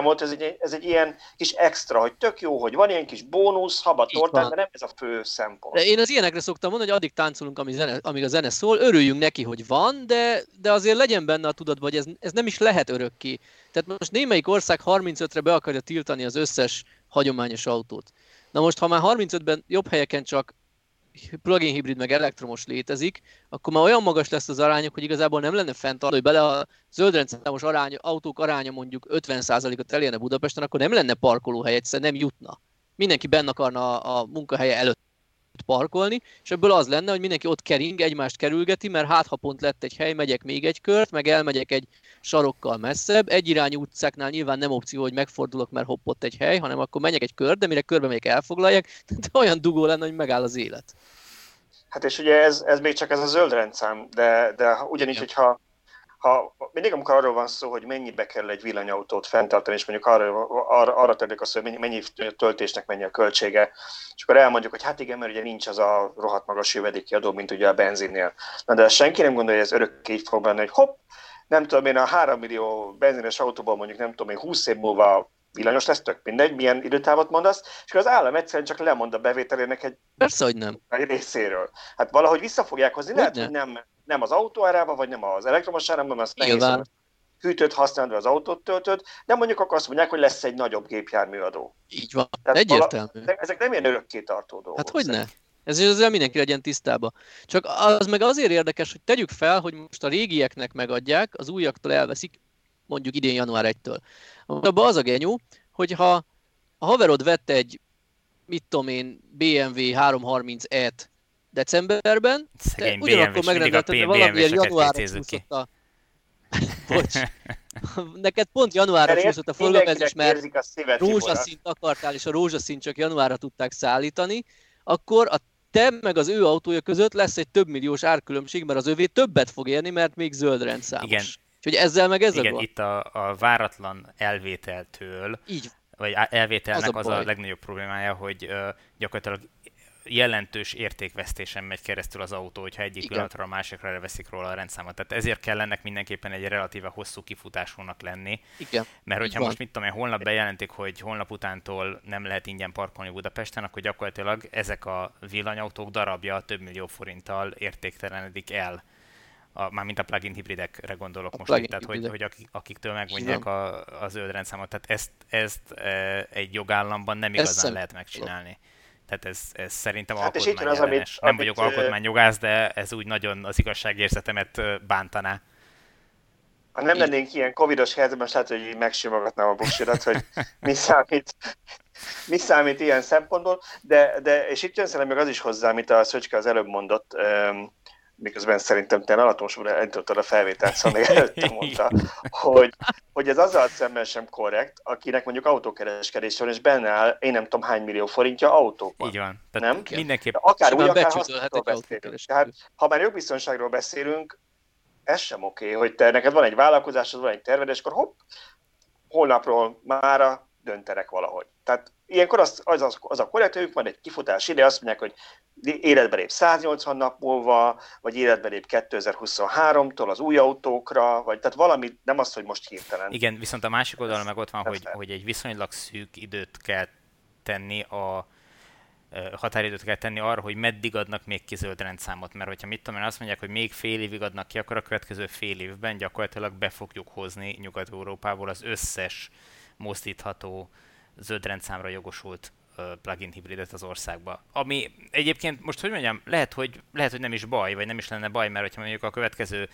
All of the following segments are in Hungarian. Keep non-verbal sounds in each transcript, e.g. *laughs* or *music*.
nem volt, ez egy, ez egy ilyen kis extra, hogy tök jó, hogy van ilyen kis bónusz, haba tortán, de nem ez a fő szempont. De én az ilyenekre szoktam mondani, hogy addig táncolunk, amíg, zene, amíg a zene szól, örüljünk neki, hogy van, de, de azért legyen benne a tudatban, hogy ez, ez nem is lehet örökké. Tehát most némelyik ország 35-re be akarja tiltani az összes hagyományos autót. Na most, ha már 35-ben jobb helyeken csak plug-in hibrid meg elektromos létezik, akkor már olyan magas lesz az arányok, hogy igazából nem lenne fent hogy bele a zöldrendszámos arány, autók aránya mondjuk 50%-ot elérne Budapesten, akkor nem lenne parkolóhely, egyszerűen nem jutna. Mindenki benne akarna a munkahelye előtt parkolni, és ebből az lenne, hogy mindenki ott kering, egymást kerülgeti, mert hát ha pont lett egy hely, megyek még egy kört, meg elmegyek egy sarokkal messzebb. Egy irányú utcáknál nyilván nem opció, hogy megfordulok, mert hoppott egy hely, hanem akkor menjek egy kört, de mire körbe megyek elfoglalják, de *laughs* olyan dugó lenne, hogy megáll az élet. Hát és ugye ez, ez még csak ez a zöld rendszám, de, de ugyanígy, ja. hogyha ha mindig amikor arról van szó, hogy mennyibe kell egy villanyautót fenntartani, és mondjuk arra, arra, arra törlik azt, hogy mennyi, mennyi töltésnek mennyi a költsége, és akkor elmondjuk, hogy hát igen, mert ugye nincs az a rohadt magas jövedéki adó, mint ugye a benzinnél. Na de senki nem gondolja, hogy ez örökké így fog lenni, hogy hopp, nem tudom én, a 3 millió benzines autóból mondjuk nem tudom én 20 év múlva villanyos lesz, tök mindegy, milyen időtávot mondasz, és az állam egyszerűen csak lemond a bevételének egy, Persze, hogy nem. egy részéről. Hát valahogy vissza fogják hozni, lehet, hogy nem, nem az autó árába, vagy nem az elektromos árába, mert azt nehéz hűtőt használod, az autót töltöd, de mondjuk akkor azt mondják, hogy lesz egy nagyobb gépjárműadó. Így van, Tehát egyértelmű. Vala, ezek nem ilyen örökké tartó dolgok. Hát hogy ne? Ez azért mindenki legyen tisztába. Csak az meg azért érdekes, hogy tegyük fel, hogy most a régieknek megadják, az újaktól elveszik, mondjuk idén január 1-től. Abban az a genyó, hogyha a haverod vett egy, mit tudom én, BMW 330e-t decemberben, te ugyanakkor megrendelted, valamiért januárra csúszott a... *laughs* Bocs. Neked pont januárra csúszott a forgalmazás, mert rózsaszínt akartál, és a rózsaszínt csak januárra tudták szállítani, akkor a te meg az ő autója között lesz egy több milliós árkülönbség, mert az övé többet fog érni, mert még zöld rendszámos. Igen. Úgyhogy ezzel meg ez Igen, a itt a, a váratlan elvételtől, Így. vagy elvételnek az a, Az a az a legnagyobb problémája, hogy uh, gyakorlatilag jelentős értékvesztésen megy keresztül az autó, hogyha egyik pillanatra a másikra leveszik róla a rendszámot. Tehát ezért kell ennek mindenképpen egy relatíve hosszú kifutásúnak lenni. Igen. Mert hogyha most mit tudom én, holnap bejelentik, hogy holnap utántól nem lehet ingyen parkolni Budapesten, akkor gyakorlatilag ezek a villanyautók darabja több millió forinttal értéktelenedik el. A, mármint a plug-in hibridekre gondolok a most itt, tehát hogy, hogy akik, akiktől megmondják a, a zöld rendszámot. Tehát ezt, ezt e, egy jogállamban nem igazán ezt lehet megcsinálni. Tehát ez, ez szerintem hát alkotmányellenes. Az, amit, Nem vagyok alkotmányjogász, de ez úgy nagyon az igazságérzetemet bántaná. Ha nem lennénk ilyen covidos helyzetben, lehet, hogy így megsimogatnám a buksirat, hogy mi számít, mi számít ilyen szempontból, de, de és itt jön szerintem meg az is hozzá, amit a Szöcske az előbb mondott, miközben szerintem te alatomosban elindítottad a felvételt, szóval még előtte mondta, hogy, hogy ez azzal szemben sem korrekt, akinek mondjuk autókereskedés van, és benne áll, én nem tudom hány millió forintja autókban. Így van. Tehát nem? Mindenképp. Akár úgy, akár használható beszélünk. Tehát, ha már jogbiztonságról beszélünk, ez sem oké, okay, hogy te neked van egy vállalkozás, van egy terved, és akkor hopp, holnapról mára döntenek valahogy. Tehát ilyenkor az, az, az, az a korrektőjük van egy kifutás ide, azt mondják, hogy életbe lép 180 nap múlva, vagy életbe lép 2023-tól az új autókra, vagy tehát valami, nem az, hogy most hirtelen. Igen, viszont a másik oldalon meg ott van, hogy, hogy egy viszonylag szűk időt kell tenni a határidőt kell tenni arra, hogy meddig adnak még ki zöld rendszámot, mert hogyha mit tudom én azt mondják, hogy még fél évig adnak ki, akkor a következő fél évben gyakorlatilag be fogjuk hozni Nyugat-Európából az összes mozdítható zöld jogosult plugin hibridet az országba. Ami egyébként most, hogy mondjam, lehet hogy, lehet, hogy nem is baj, vagy nem is lenne baj, mert hogyha mondjuk a következő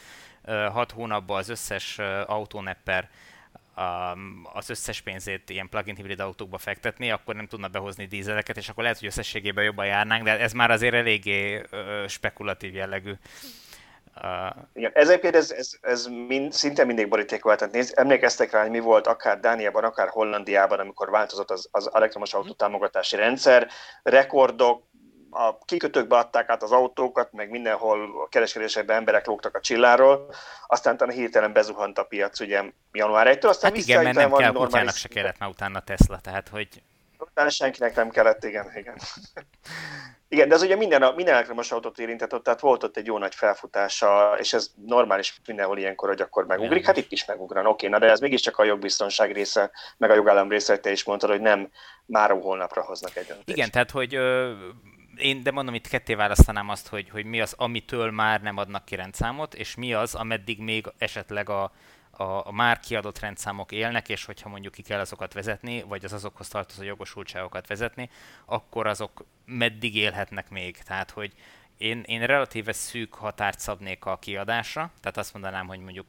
hat hónapban az összes autónepper az összes pénzét ilyen plug-in hibrid autókba fektetni, akkor nem tudna behozni dízeleket, és akkor lehet, hogy összességében jobban járnánk, de ez már azért eléggé spekulatív jellegű. Uh, Igen, ezért ez, ez, ez mind, szinte mindig boríték volt. Tehát nézd, emlékeztek rá, hogy mi volt akár Dániában, akár Hollandiában, amikor változott az, az elektromos autó támogatási rendszer, rekordok, a kikötőkbe adták át az autókat, meg mindenhol a kereskedésekben emberek lógtak a csilláról, aztán utána hirtelen bezuhant a piac ugye január 1-től, aztán hát igen, mert nem kell normális... se kellett már utána Tesla, tehát hogy... Utána senkinek nem kellett, igen, igen. *laughs* Igen, de ez ugye minden, minden elektromos autót érintett, tehát volt ott egy jó nagy felfutása, és ez normális mindenhol ilyenkor, hogy akkor megugrik. Hát itt is megugran, oké, na de ez mégiscsak a jogbiztonság része, meg a jogállam része, hogy te is mondtad, hogy nem már holnapra hoznak egy döntést. Igen, tehát hogy ö, én, de mondom, itt ketté választanám azt, hogy, hogy mi az, amitől már nem adnak ki rendszámot, és mi az, ameddig még esetleg a, a, a már kiadott rendszámok élnek, és hogyha mondjuk ki kell azokat vezetni, vagy az azokhoz tartozó jogosultságokat vezetni, akkor azok meddig élhetnek még. Tehát, hogy én, én relatíve szűk határt szabnék a kiadásra, tehát azt mondanám, hogy mondjuk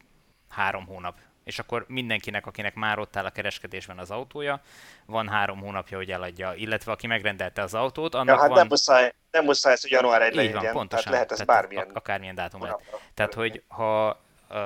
három hónap. És akkor mindenkinek, akinek már ott áll a kereskedésben az autója, van három hónapja, hogy eladja. Illetve aki megrendelte az autót, annak ja, hát van... nem muszáj, nem muszáj ez, hogy január 1 legyen. Van, pontosan. Tehát lehet ez tehát bármilyen. Akármilyen dátum lehet. Tehát, hogy ha uh,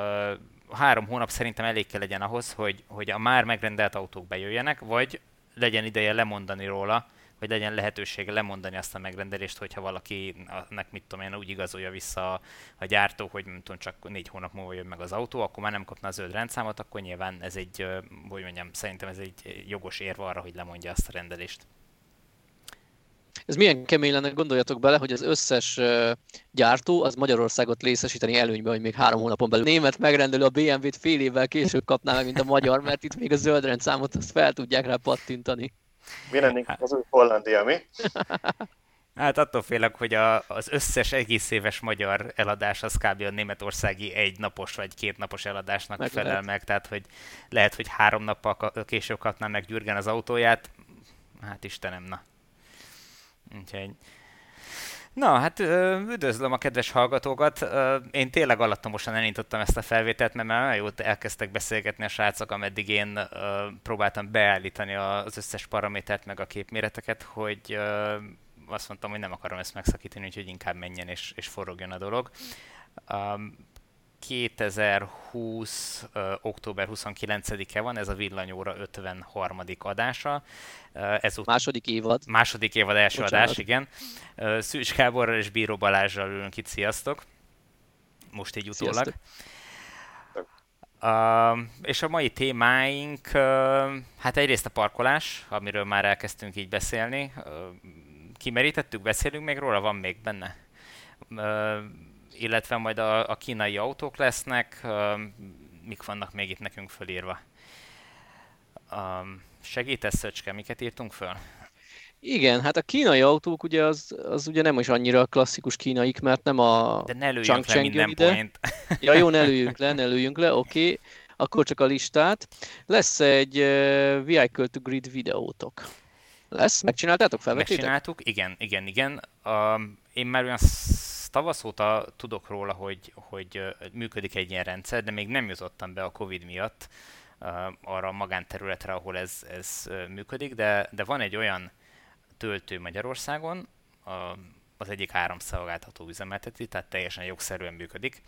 három hónap szerintem elég kell legyen ahhoz, hogy, hogy a már megrendelt autók bejöjjenek, vagy legyen ideje lemondani róla, vagy legyen lehetősége lemondani azt a megrendelést, hogyha valakinek, mit tudom én, úgy igazolja vissza a, a gyártó, hogy nem tudom, csak négy hónap múlva jön meg az autó, akkor már nem kapna a zöld rendszámot, akkor nyilván ez egy, hogy mondjam, szerintem ez egy jogos érve arra, hogy lemondja azt a rendelést. Ez milyen kemény lenne, gondoljatok bele, hogy az összes gyártó az Magyarországot részesíteni előnybe, hogy még három hónapon belül. Német megrendelő a BMW-t fél évvel később kapná meg, mint a magyar, mert itt még a zöld rendszámot azt fel tudják rá pattintani. Mi lennénk az új Hollandia, mi? *laughs* Hát attól félek, hogy a, az összes egész éves magyar eladás az kb. a németországi egy napos vagy két napos eladásnak meg felel lehet. meg, tehát hogy lehet, hogy három nappal később kapná meg Gyürgen az autóját, hát Istenem, na. Úgyhogy... Na, hát üdvözlöm a kedves hallgatókat. Én tényleg alattomosan elindítottam ezt a felvételt, mert már jót elkezdtek beszélgetni a srácok, ameddig én próbáltam beállítani az összes paramétert, meg a képméreteket, hogy azt mondtam, hogy nem akarom ezt megszakítani, úgyhogy inkább menjen és, és forogjon a dolog. 2020. Uh, október 29-e van, ez a Villanyóra 53. adása. Uh, ez ut- második évad. Második évad első Bocsánat. adás, igen. Szűcs Gáborral és Bíró Balázsral ülünk itt, sziasztok! Most így utólag. Uh, és a mai témáink, uh, hát egyrészt a parkolás, amiről már elkezdtünk így beszélni. Uh, kimerítettük, beszélünk még róla, van még benne? Uh, illetve majd a, a kínai autók lesznek, mik vannak még itt nekünk fölírva. Segítesz, Szöcske, miket írtunk föl? Igen, hát a kínai autók ugye az, az ugye nem is annyira klasszikus kínaik, mert nem a De ne lőjünk le minden ide. point. *laughs* Ja, jó, ne lőjünk le, ne lőjünk le, oké. Okay. Akkor csak a listát. Lesz egy uh, Vehicle to Grid videótok. Lesz? Megcsináltátok? Felvettétek? Megcsináltuk, igen, igen, igen. Uh, én már olyan tavasz óta tudok róla, hogy, hogy működik egy ilyen rendszer, de még nem jutottam be a Covid miatt arra a magánterületre, ahol ez, ez működik, de, de van egy olyan töltő Magyarországon, az egyik háromszolgáltató üzemelteti, tehát teljesen jogszerűen működik,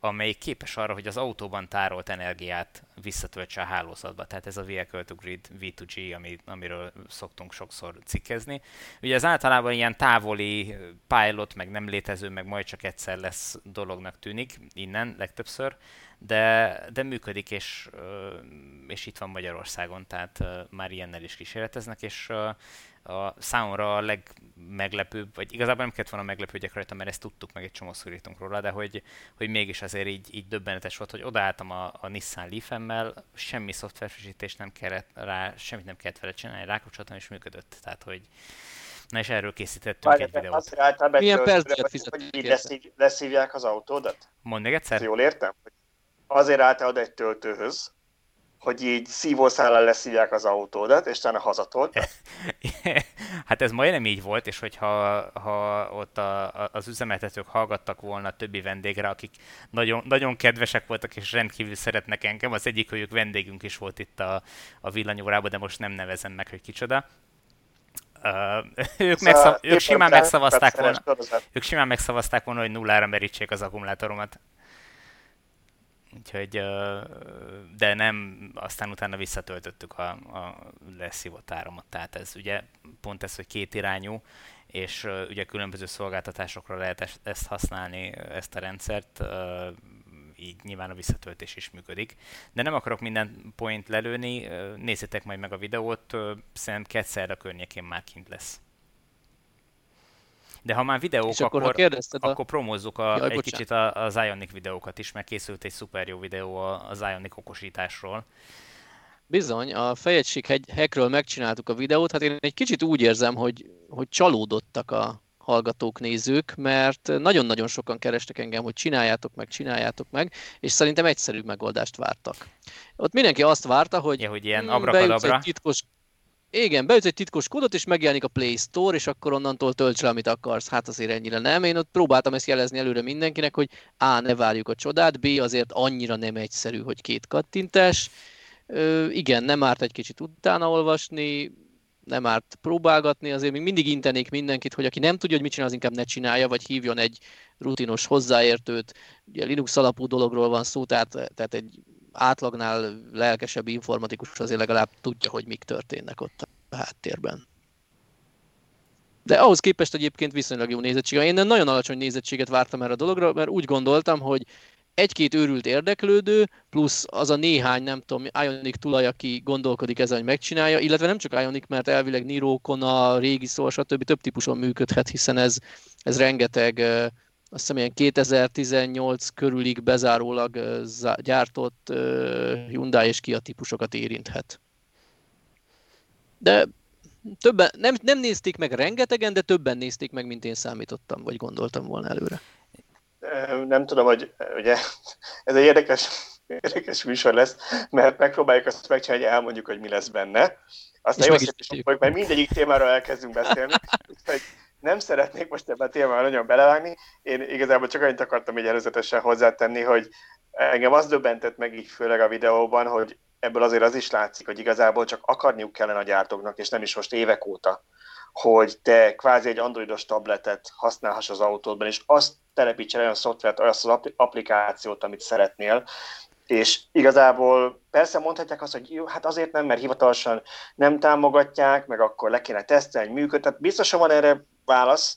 amelyik képes arra, hogy az autóban tárolt energiát visszatöltse a hálózatba. Tehát ez a Vehicle to Grid V2G, ami, amiről szoktunk sokszor cikkezni. Ugye ez általában ilyen távoli pilot, meg nem létező, meg majd csak egyszer lesz dolognak tűnik, innen legtöbbször, de, de működik, és, és itt van Magyarországon, tehát már ilyennel is kísérleteznek, és a számomra a legmeglepőbb, vagy igazából nem kellett volna meglepődjek rajta, mert ezt tudtuk, meg egy csomó írtunk róla, de hogy, hogy mégis azért így, így döbbenetes volt, hogy odaálltam a, a Nissan Leaf-emmel, semmi szoftverfrissítés nem kellett rá, semmit nem kellett vele csinálni, rákapcsoltam és működött. Tehát, hogy Na és erről készítettünk Várj, egy videót. Milyen percet fizetett? Hogy így leszív, leszívják az autódat? Mondd még egyszer. Jól értem? Azért álltál egy töltőhöz, hogy így szívószállal leszívják az autódat, és utána hazatolt. hát ez majdnem így volt, és hogyha ha ott a, a, az üzemeltetők hallgattak volna a többi vendégre, akik nagyon, nagyon kedvesek voltak, és rendkívül szeretnek engem, az egyik őjük vendégünk is volt itt a, a villanyórában, de most nem nevezem meg, hogy kicsoda. Uh, ők, megszav, ők simán megszavazták volna, ők simán megszavazták volna, hogy nullára merítsék az akkumulátoromat. Úgyhogy, de nem, aztán utána visszatöltöttük a, a leszívott áramot. Tehát ez ugye pont ez, hogy két irányú, és ugye különböző szolgáltatásokra lehet ezt használni, ezt a rendszert, így nyilván a visszatöltés is működik. De nem akarok minden point lelőni, nézzétek majd meg a videót, szerintem kettszerre a környékén már kint lesz. De ha már videók, És akkor, akkor, a... akkor promózzuk a, Jaj, egy bocsánat. kicsit a, az Ionic videókat is, mert készült egy szuper jó videó a- az Ionic okosításról. Bizony, a fejegység hackről megcsináltuk a videót, hát én egy kicsit úgy érzem, hogy, hogy csalódottak a hallgatók, nézők, mert nagyon-nagyon sokan kerestek engem, hogy csináljátok meg, csináljátok meg, és szerintem egyszerű megoldást vártak. Ott mindenki azt várta, hogy Ja, hogy ilyen mm, abrakadabra. egy titkos igen, beütsz egy titkos kódot, és megjelenik a Play Store, és akkor onnantól tölts le, amit akarsz. Hát azért ennyire nem. Én ott próbáltam ezt jelezni előre mindenkinek, hogy A. ne várjuk a csodát, B. azért annyira nem egyszerű, hogy két kattintás. Ö, igen, nem árt egy kicsit utána olvasni, nem árt próbálgatni, azért még mindig intenék mindenkit, hogy aki nem tudja, hogy mit csinál, az inkább ne csinálja, vagy hívjon egy rutinos hozzáértőt. Ugye Linux alapú dologról van szó, tehát, tehát egy átlagnál lelkesebb informatikus azért legalább tudja, hogy mik történnek ott a háttérben. De ahhoz képest egyébként viszonylag jó nézettség. Én nagyon alacsony nézettséget vártam erre a dologra, mert úgy gondoltam, hogy egy-két őrült érdeklődő, plusz az a néhány, nem tudom, Ionic tulaj, aki gondolkodik ezen, hogy megcsinálja, illetve nem csak Ionic, mert elvileg Niro, Kona, régi szó, stb. több típuson működhet, hiszen ez, ez rengeteg, ö, azt hiszem ilyen 2018 körülig bezárólag gyártott Hyundai és Kia típusokat érinthet. De többen, nem, nem nézték meg rengetegen, de többen nézték meg, mint én számítottam, vagy gondoltam volna előre. Nem tudom, hogy ugye ez egy érdekes, érdekes műsor lesz, mert megpróbáljuk azt megcsinálni, hogy elmondjuk, hogy mi lesz benne. Aztán És jó is szép is fogjuk, mert mindegyik témáról elkezdünk beszélni, nem szeretnék most ebben a témában nagyon belevágni. Én igazából csak annyit akartam így előzetesen hozzátenni, hogy engem az döbbentett meg így főleg a videóban, hogy ebből azért az is látszik, hogy igazából csak akarniuk kellene a gyártóknak, és nem is most évek óta, hogy te kvázi egy androidos tabletet használhass az autódban, és azt telepítsen olyan szoftvert, azt az appli- applikációt, amit szeretnél, és igazából persze mondhatják azt, hogy jó, hát azért nem, mert hivatalosan nem támogatják, meg akkor le kéne tesztelni, működ. Tehát biztosan van erre válasz,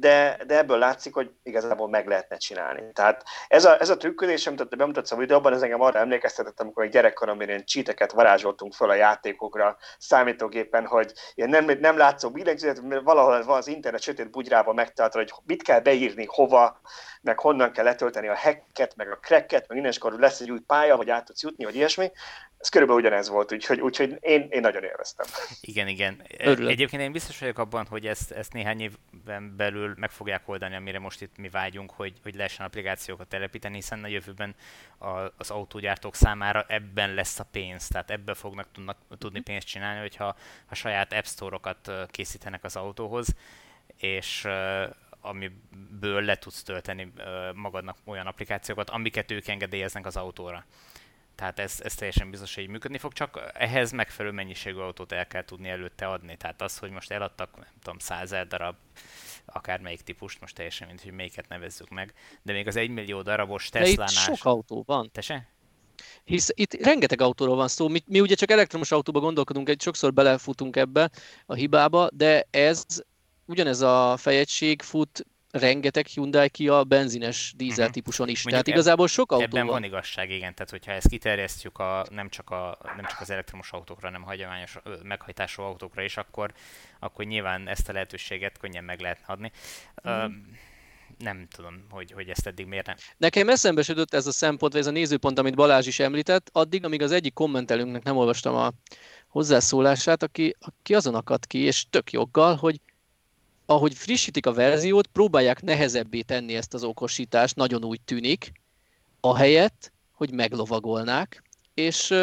de, de ebből látszik, hogy igazából meg lehetne csinálni. Tehát ez a, ez a trükködés, amit te bemutatsz a videóban, ez engem arra emlékeztetett, amikor egy gyerekkoromban ilyen csíteket varázsoltunk föl a játékokra számítógépen, hogy ilyen nem, nem látszó billentyűzet, mert valahol van az internet sötét bugyrában megtalálta, hogy mit kell beírni, hova, meg honnan kell letölteni a hacket, meg a cracket, meg mindenskor lesz egy új pálya, hogy át tudsz jutni, vagy ilyesmi. Ez körülbelül ugyanez volt, úgyhogy, úgyhogy én, én nagyon élveztem. Igen, igen. Örülök. Egyébként én biztos vagyok abban, hogy ezt, ezt néhány évben belül meg fogják oldani, amire most itt mi vágyunk, hogy, hogy lehessen applikációkat telepíteni, hiszen a jövőben a, az autógyártók számára ebben lesz a pénz, tehát ebben fognak tudnak, tudni pénzt csinálni, hogyha a saját App Store-okat készítenek az autóhoz, és amiből le tudsz tölteni magadnak olyan applikációkat, amiket ők engedélyeznek az autóra. Tehát ez, ez teljesen biztos, hogy így működni fog, csak ehhez megfelelő mennyiségű autót el kell tudni előtte adni. Tehát az, hogy most eladtak, nem tudom, százer darab akármelyik típust, most teljesen mint, hogy melyiket nevezzük meg, de még az egymillió darabos Tesla-nál... sok autó van. Tese? Hisz itt rengeteg autóról van szó. Mi, mi ugye csak elektromos autóba gondolkodunk, egy sokszor belefutunk ebbe a hibába, de ez ugyanez a fejegység fut rengeteg Hyundai Kia benzines dízel Mhm. típuson is. Mondjuk Tehát eb- igazából sok autó Ebben van. van igazság, igen. Tehát, hogyha ezt kiterjesztjük a, nem, csak a, nem csak az elektromos autókra, hanem hagyományos ö, meghajtású autókra is, akkor, akkor nyilván ezt a lehetőséget könnyen meg lehetne adni. Mhm. Ö, nem tudom, hogy, hogy ezt eddig miért nem. Nekem eszembe jutott ez a szempont, vagy ez a nézőpont, amit Balázs is említett, addig, amíg az egyik kommentelőnknek nem olvastam a hozzászólását, aki, aki azon akadt ki, és tök joggal, hogy ahogy frissítik a verziót, próbálják nehezebbé tenni ezt az okosítást, nagyon úgy tűnik, ahelyett, hogy meglovagolnák, és,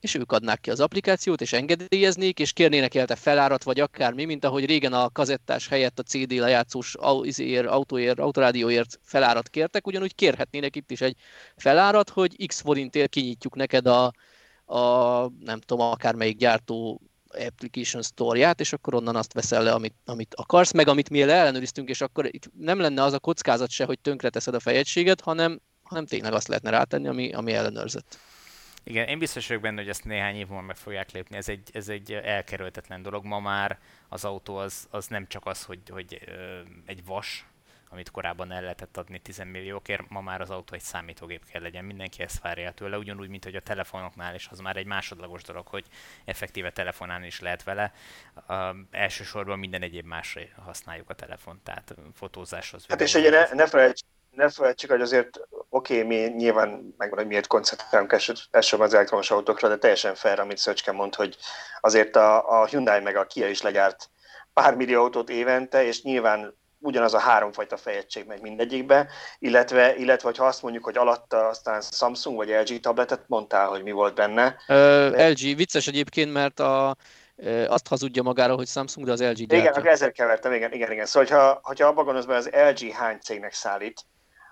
és ők adnák ki az applikációt, és engedélyeznék, és kérnének érte felárat, vagy akármi, mint ahogy régen a kazettás helyett a CD lejátszós autóért, autorádióért felárat kértek, ugyanúgy kérhetnének itt is egy felárat, hogy x forintért kinyitjuk neked a, a nem tudom, akármelyik gyártó application store-ját, és akkor onnan azt veszel le, amit, amit akarsz, meg amit mi ellenőriztünk, és akkor itt nem lenne az a kockázat se, hogy tönkreteszed a fejegységet, hanem, hanem tényleg azt lehetne rátenni, ami, ami ellenőrzött. Igen, én biztos vagyok benne, hogy ezt néhány év múlva meg fogják lépni. Ez egy, ez egy elkerülhetetlen dolog. Ma már az autó az, az nem csak az, hogy, hogy egy vas, amit korábban el lehetett adni 10 milliókért, ma már az autó egy számítógép kell legyen, mindenki ezt várja tőle, ugyanúgy, mint hogy a telefonoknál is az már egy másodlagos dolog, hogy effektíve telefonálni is lehet vele. Uh, elsősorban minden egyéb másra használjuk a telefont, tehát fotózáshoz. Hát és ugye ne, ne felejts, ne felejtsük, hogy azért oké, okay, mi nyilván megvan, hogy miért koncentrálunk elsősorban az elektromos autókra, de teljesen fel, amit Szöcske mond, hogy azért a, a Hyundai meg a Kia is legyárt pár millió autót évente, és nyilván ugyanaz a háromfajta fejegység megy mindegyikbe, illetve, illetve ha azt mondjuk, hogy alatta aztán Samsung vagy LG tabletet mondtál, hogy mi volt benne. Ö, de... LG, vicces egyébként, mert a, azt hazudja magára, hogy Samsung, de az LG gyártja. Igen, akkor ezzel kevertem, igen, igen, igen. Szóval, ha, hogyha abban gondolsz, az LG hány cégnek szállít,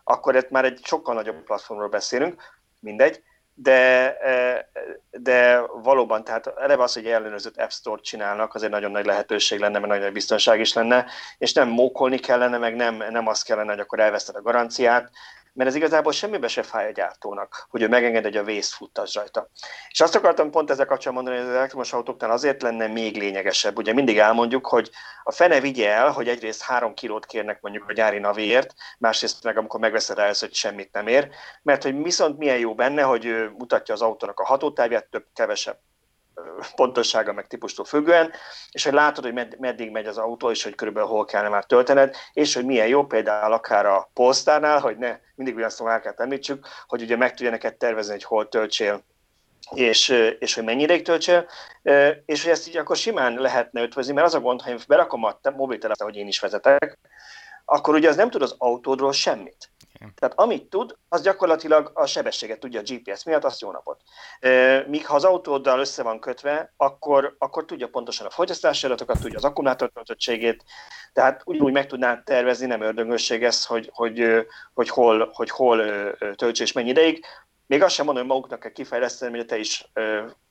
akkor itt már egy sokkal nagyobb platformról beszélünk, mindegy, de, e, de valóban, tehát eleve az, hogy ellenőrzött App Store-t csinálnak, az egy nagyon nagy lehetőség lenne, mert nagyon nagy biztonság is lenne, és nem mókolni kellene, meg nem, nem az kellene, hogy akkor elveszted a garanciát, mert ez igazából semmibe se fáj a gyártónak, hogy ő megenged, hogy a vész futtas rajta. És azt akartam pont ezzel kapcsolatban mondani, hogy az elektromos autóknál azért lenne még lényegesebb. Ugye mindig elmondjuk, hogy a fene vigye el, hogy egyrészt három kilót kérnek mondjuk a gyári naviért, másrészt meg amikor megveszed el, hogy semmit nem ér, mert hogy viszont milyen jó benne, hogy mutatja az autónak a hatótávját, több, kevesebb pontossága meg típustól függően, és hogy látod, hogy med- meddig megy az autó, és hogy körülbelül hol kellene már töltened, és hogy milyen jó például akár a Polestárnál, hogy ne mindig ugyanazt a márkát említsük, hogy ugye meg tudja neked tervezni, hogy hol töltsél, és, és hogy mennyire töltsél, és hogy ezt így akkor simán lehetne ötvözni, mert az a gond, ha én berakom a mobiltelefon, hogy én is vezetek, akkor ugye az nem tud az autódról semmit. Tehát amit tud, az gyakorlatilag a sebességet tudja a GPS miatt, azt jó napot. Míg ha az autóddal össze van kötve, akkor, akkor tudja pontosan a fogyasztási adatokat, tudja az akkumulátor töltöttségét, tehát úgy meg tudná tervezni, nem ördöngösség ez, hogy, hogy, hogy, hol, hogy hol töltsés és mennyi ideig. Még azt sem mondom, hogy maguknak kell kifejleszteni, hogy te is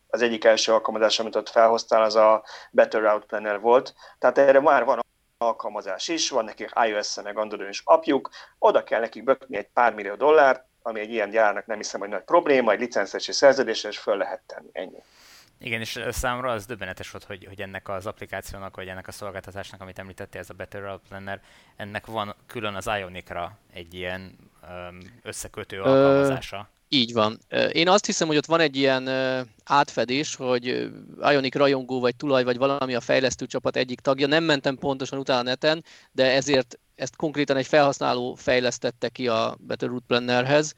az egyik első alkalmazás, amit ott felhoztál, az a Better Route Planner volt. Tehát erre már van alkalmazás is, van nekik iOS-en, meg Androidon is apjuk, oda kell nekik bökni egy pár millió dollárt, ami egy ilyen gyárnak nem hiszem, hogy nagy probléma, egy licenszes és szerződéses, és föl lehet tenni, ennyi. Igen, és számomra az döbbenetes volt, hogy, hogy ennek az applikációnak, vagy ennek a szolgáltatásnak, amit említettél, ez a Better Route Planner, ennek van külön az Ionicra egy ilyen összekötő alkalmazása. Így van. Én azt hiszem, hogy ott van egy ilyen átfedés, hogy Ionic rajongó vagy tulaj, vagy valami a fejlesztő csapat egyik tagja, nem mentem pontosan utána neten, de ezért ezt konkrétan egy felhasználó fejlesztette ki a Better Route Plannerhez,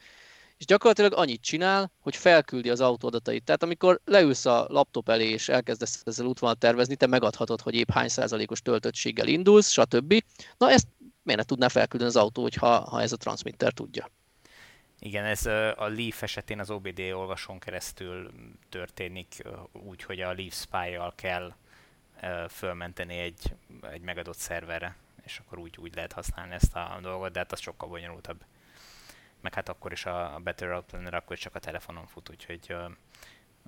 és gyakorlatilag annyit csinál, hogy felküldi az autó adatait. Tehát amikor leülsz a laptop elé és elkezdesz ezzel útvonalat tervezni, te megadhatod, hogy épp hány százalékos töltöttséggel indulsz, stb. Na ezt miért ne tudná felküldeni az autó, hogyha, ha ez a transmitter tudja? Igen, ez a Leaf esetén az OBD olvasón keresztül történik úgy, hogy a Leaf Spy-jal kell fölmenteni egy, egy megadott szerverre, és akkor úgy, úgy lehet használni ezt a dolgot, de hát az sokkal bonyolultabb. Meg hát akkor is a Better Route Planner akkor csak a telefonon fut, úgyhogy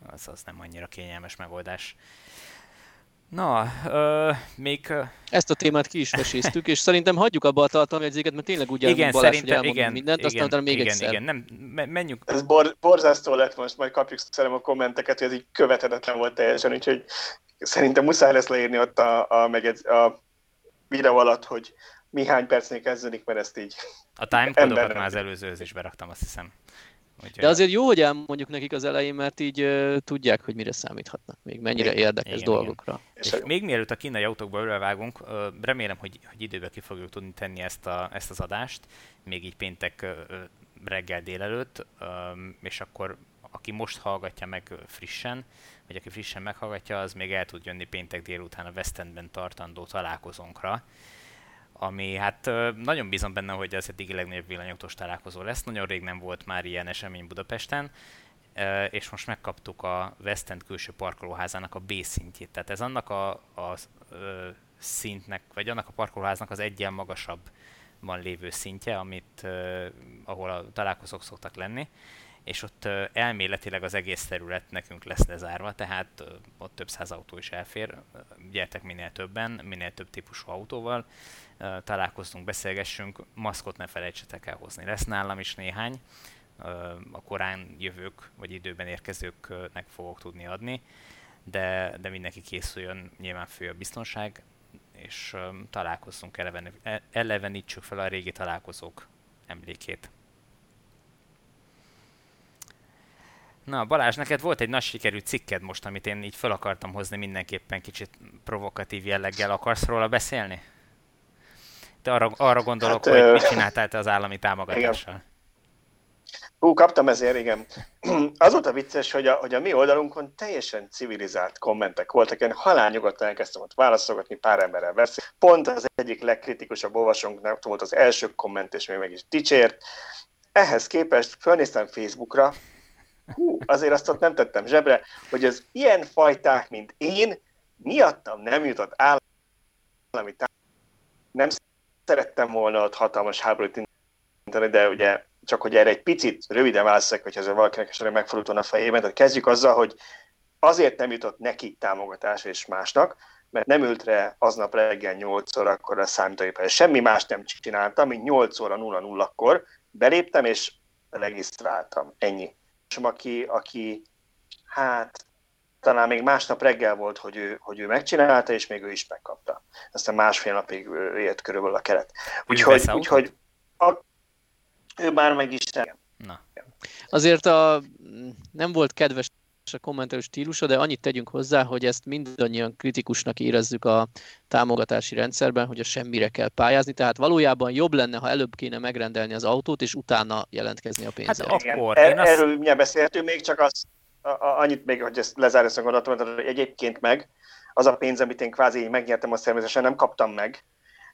az, az nem annyira kényelmes megoldás. Na, ö, még... Ezt a témát ki is veséztük, és szerintem hagyjuk abba a tartalomjegyzéket, mert tényleg úgy igen, Balázs, szerintem, hogy igen, mindent, igen, aztán még igen, egyszer. Igen, nem, menjünk. Ez bor, borzasztó lett most, majd kapjuk szerintem a kommenteket, hogy ez így követhetetlen volt teljesen, úgyhogy szerintem muszáj lesz leírni ott a, a, a, a videó alatt, hogy mi hány percnél kezdődik, mert ezt így... A timecodokat már az előzőhöz is beraktam, azt hiszem. Úgyhogy... De azért jó, hogy elmondjuk nekik az elején, mert így uh, tudják, hogy mire számíthatnak, még mennyire igen, érdekes igen, dolgokra. Igen. És még mielőtt a kínai autókba örülvágunk, uh, remélem, hogy, hogy időbe ki fogjuk tudni tenni ezt, a, ezt az adást, még így péntek uh, reggel délelőtt, um, és akkor aki most hallgatja meg frissen, vagy aki frissen meghallgatja, az még el tud jönni péntek délután a West Endben tartandó találkozónkra, ami hát nagyon bízom benne, hogy az eddigi legnagyobb villanyautós találkozó lesz. Nagyon rég nem volt már ilyen esemény Budapesten, és most megkaptuk a West End külső parkolóházának a B szintjét. Tehát ez annak a, a, szintnek, vagy annak a parkolóháznak az egyen magasabb van lévő szintje, amit, ahol a találkozók szoktak lenni, és ott elméletileg az egész terület nekünk lesz lezárva, tehát ott több száz autó is elfér. Gyertek minél többen, minél több típusú autóval, találkoztunk, beszélgessünk, maszkot ne felejtsetek el hozni. Lesz nálam is néhány, a korán jövők vagy időben érkezőknek fogok tudni adni, de, de mindenki készüljön, nyilván fő a biztonság, és találkozzunk, elevenítsük fel a régi találkozók emlékét. Na Balázs, neked volt egy nagy sikerű cikked most, amit én így fel akartam hozni mindenképpen kicsit provokatív jelleggel. Akarsz róla beszélni? Te arra, arra gondolok, hát, hogy ö... mit csináltál te az állami támogatással. Igen. Hú, kaptam ezért, igen. *clears throat* Az volt a vicces, hogy a, hogy a mi oldalunkon teljesen civilizált kommentek voltak, én halálnyugodtan elkezdtem ott válaszolgatni, pár emberrel beszél. Pont az egyik legkritikusabb olvasónknak volt az első komment, és még meg is dicsért. Ehhez képest fölnéztem Facebookra, hú, azért azt ott nem tettem zsebre, hogy az ilyen fajták, mint én, miattam nem jutott állami támogatás. Nem szerettem volna ott hatalmas háborút indítani, de ugye csak hogy erre egy picit röviden válaszolok, hogy ez valakinek esetleg megfordult a fejében, tehát kezdjük azzal, hogy azért nem jutott neki támogatás és másnak, mert nem ült rá aznap reggel 8 órakor a számítógéphez. Semmi más nem csináltam, mint 8 óra 00-kor beléptem és regisztráltam. Ennyi. És aki, aki hát talán még másnap reggel volt, hogy ő, hogy ő megcsinálta, és még ő is megkapta. Aztán másfél napig élt körülbelül a keret. Úgyhogy, úgyhogy a, ő már meg is Na. Azért a, nem volt kedves a kommentelő stílusa, de annyit tegyünk hozzá, hogy ezt mindannyian kritikusnak érezzük a támogatási rendszerben, hogy a semmire kell pályázni, tehát valójában jobb lenne, ha előbb kéne megrendelni az autót, és utána jelentkezni a pénzzel. Hát akkor, er, azt... Erről mindjárt beszélhetünk, még csak az, a, a, annyit még, hogy ezt lezárja a gondolatot, hogy egyébként meg az a pénz, amit én kvázi megnyertem, azt természetesen nem kaptam meg,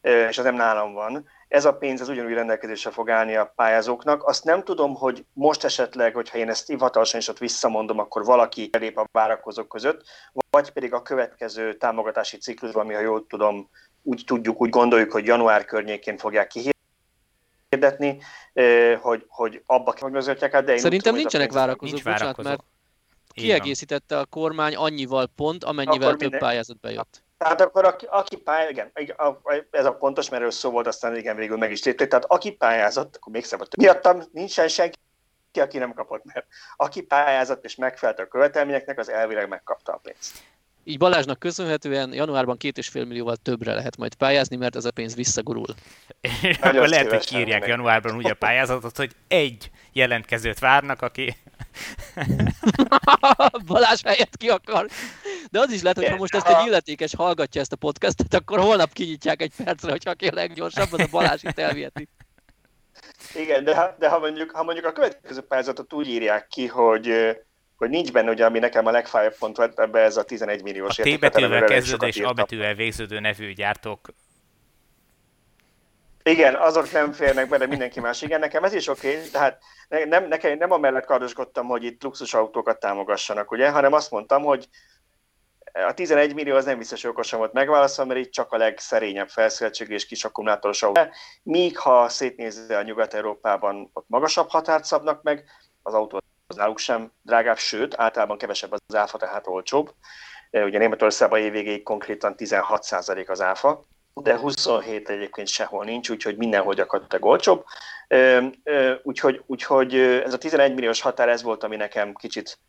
és az nem nálam van. Ez a pénz az ugyanúgy rendelkezésre fog állni a pályázóknak. Azt nem tudom, hogy most esetleg, hogyha én ezt hivatalosan is ott visszamondom, akkor valaki elép a várakozók között, vagy pedig a következő támogatási ciklusban, ami, ha jól tudom, úgy tudjuk, úgy gondoljuk, hogy január környékén fogják kihirdetni, hogy, hogy abba át, de én Szerintem tudom, nincsenek várakozók, Nincs bocsánat, várakozók. mert kiegészítette a kormány annyival pont, amennyivel Akkor több minden... pályázat bejött. Tehát akkor aki, aki pályázott, igen, ez a pontos, mert erről szó volt, aztán igen, végül meg is lépték. Tehát aki pályázott, akkor még szabad. Miattam nincsen senki, aki nem kapott, mert aki pályázott és megfelelt a követelményeknek, az elvileg megkapta a pénzt. Így Balázsnak köszönhetően januárban két és fél millióval többre lehet majd pályázni, mert ez a pénz visszagurul. akkor lehet, hogy kírják januárban úgy a pályázatot, hogy egy jelentkezőt várnak, aki... *laughs* Balázs helyett ki akar. De az is lehet, hogy ha most ezt egy illetékes hallgatja ezt a podcastet, akkor holnap kinyitják egy percre, hogy aki a leggyorsabb, az a Balázs itt elviheti. Igen, de, de ha, mondjuk, ha mondjuk a következő pályázatot úgy írják ki, hogy hogy nincs benne, ugye, ami nekem a legfájabb pont volt ebbe ez a 11 milliós A T betűvel kezdődő és A betűvel végződő nevű gyártók igen, azok nem férnek bele, mindenki más. Igen, nekem ez is oké, okay, tehát nem, nekem, nem amellett kardoskodtam, hogy itt luxusautókat támogassanak, ugye, hanem azt mondtam, hogy a 11 millió az nem biztos, hogy okosan volt megválaszolva, mert itt csak a legszerényebb felszereltségű és kis akkumulátoros autó. Míg ha szétnézve a Nyugat-Európában, ott magasabb határt szabnak meg, az autó az náluk sem drágább, sőt, általában kevesebb az áfa, tehát olcsóbb. Ugye Németországban évvégéig konkrétan 16% az áfa, de 27 egyébként sehol nincs, úgyhogy mindenhol gyakorlatilag olcsóbb. Úgyhogy, úgyhogy ez a 11 milliós határ ez volt, ami nekem kicsit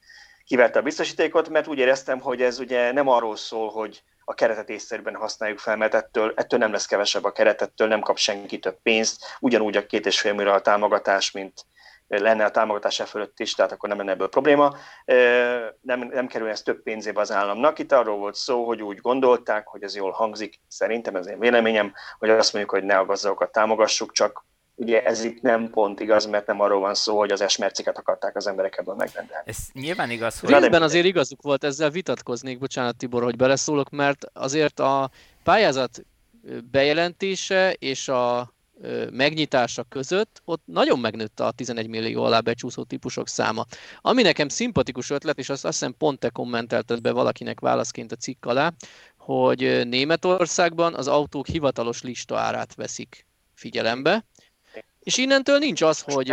kiverte a biztosítékot, mert úgy éreztem, hogy ez ugye nem arról szól, hogy a keretet észszerűen használjuk fel, mert ettől, ettől nem lesz kevesebb a keretettől, nem kap senki több pénzt, ugyanúgy a két és fél millió támogatás, mint lenne a támogatása fölött is, tehát akkor nem lenne ebből probléma. Nem, nem kerül ez több pénzébe az államnak. Itt arról volt szó, hogy úgy gondolták, hogy ez jól hangzik, szerintem ez én véleményem, hogy azt mondjuk, hogy ne a gazdagokat támogassuk, csak ugye ez itt nem pont igaz, mert nem arról van szó, hogy az esmerciket akarták az emberek ebből megrendelni. Ez nyilván igaz, hogy... Részben azért igazuk volt, ezzel vitatkoznék, bocsánat Tibor, hogy beleszólok, mert azért a pályázat bejelentése és a megnyitása között ott nagyon megnőtt a 11 millió alá becsúszó típusok száma. Ami nekem szimpatikus ötlet, és azt, azt hiszem pont te kommentelted be valakinek válaszként a cikk alá, hogy Németországban az autók hivatalos lista árát veszik figyelembe, és innentől nincs az, hogy...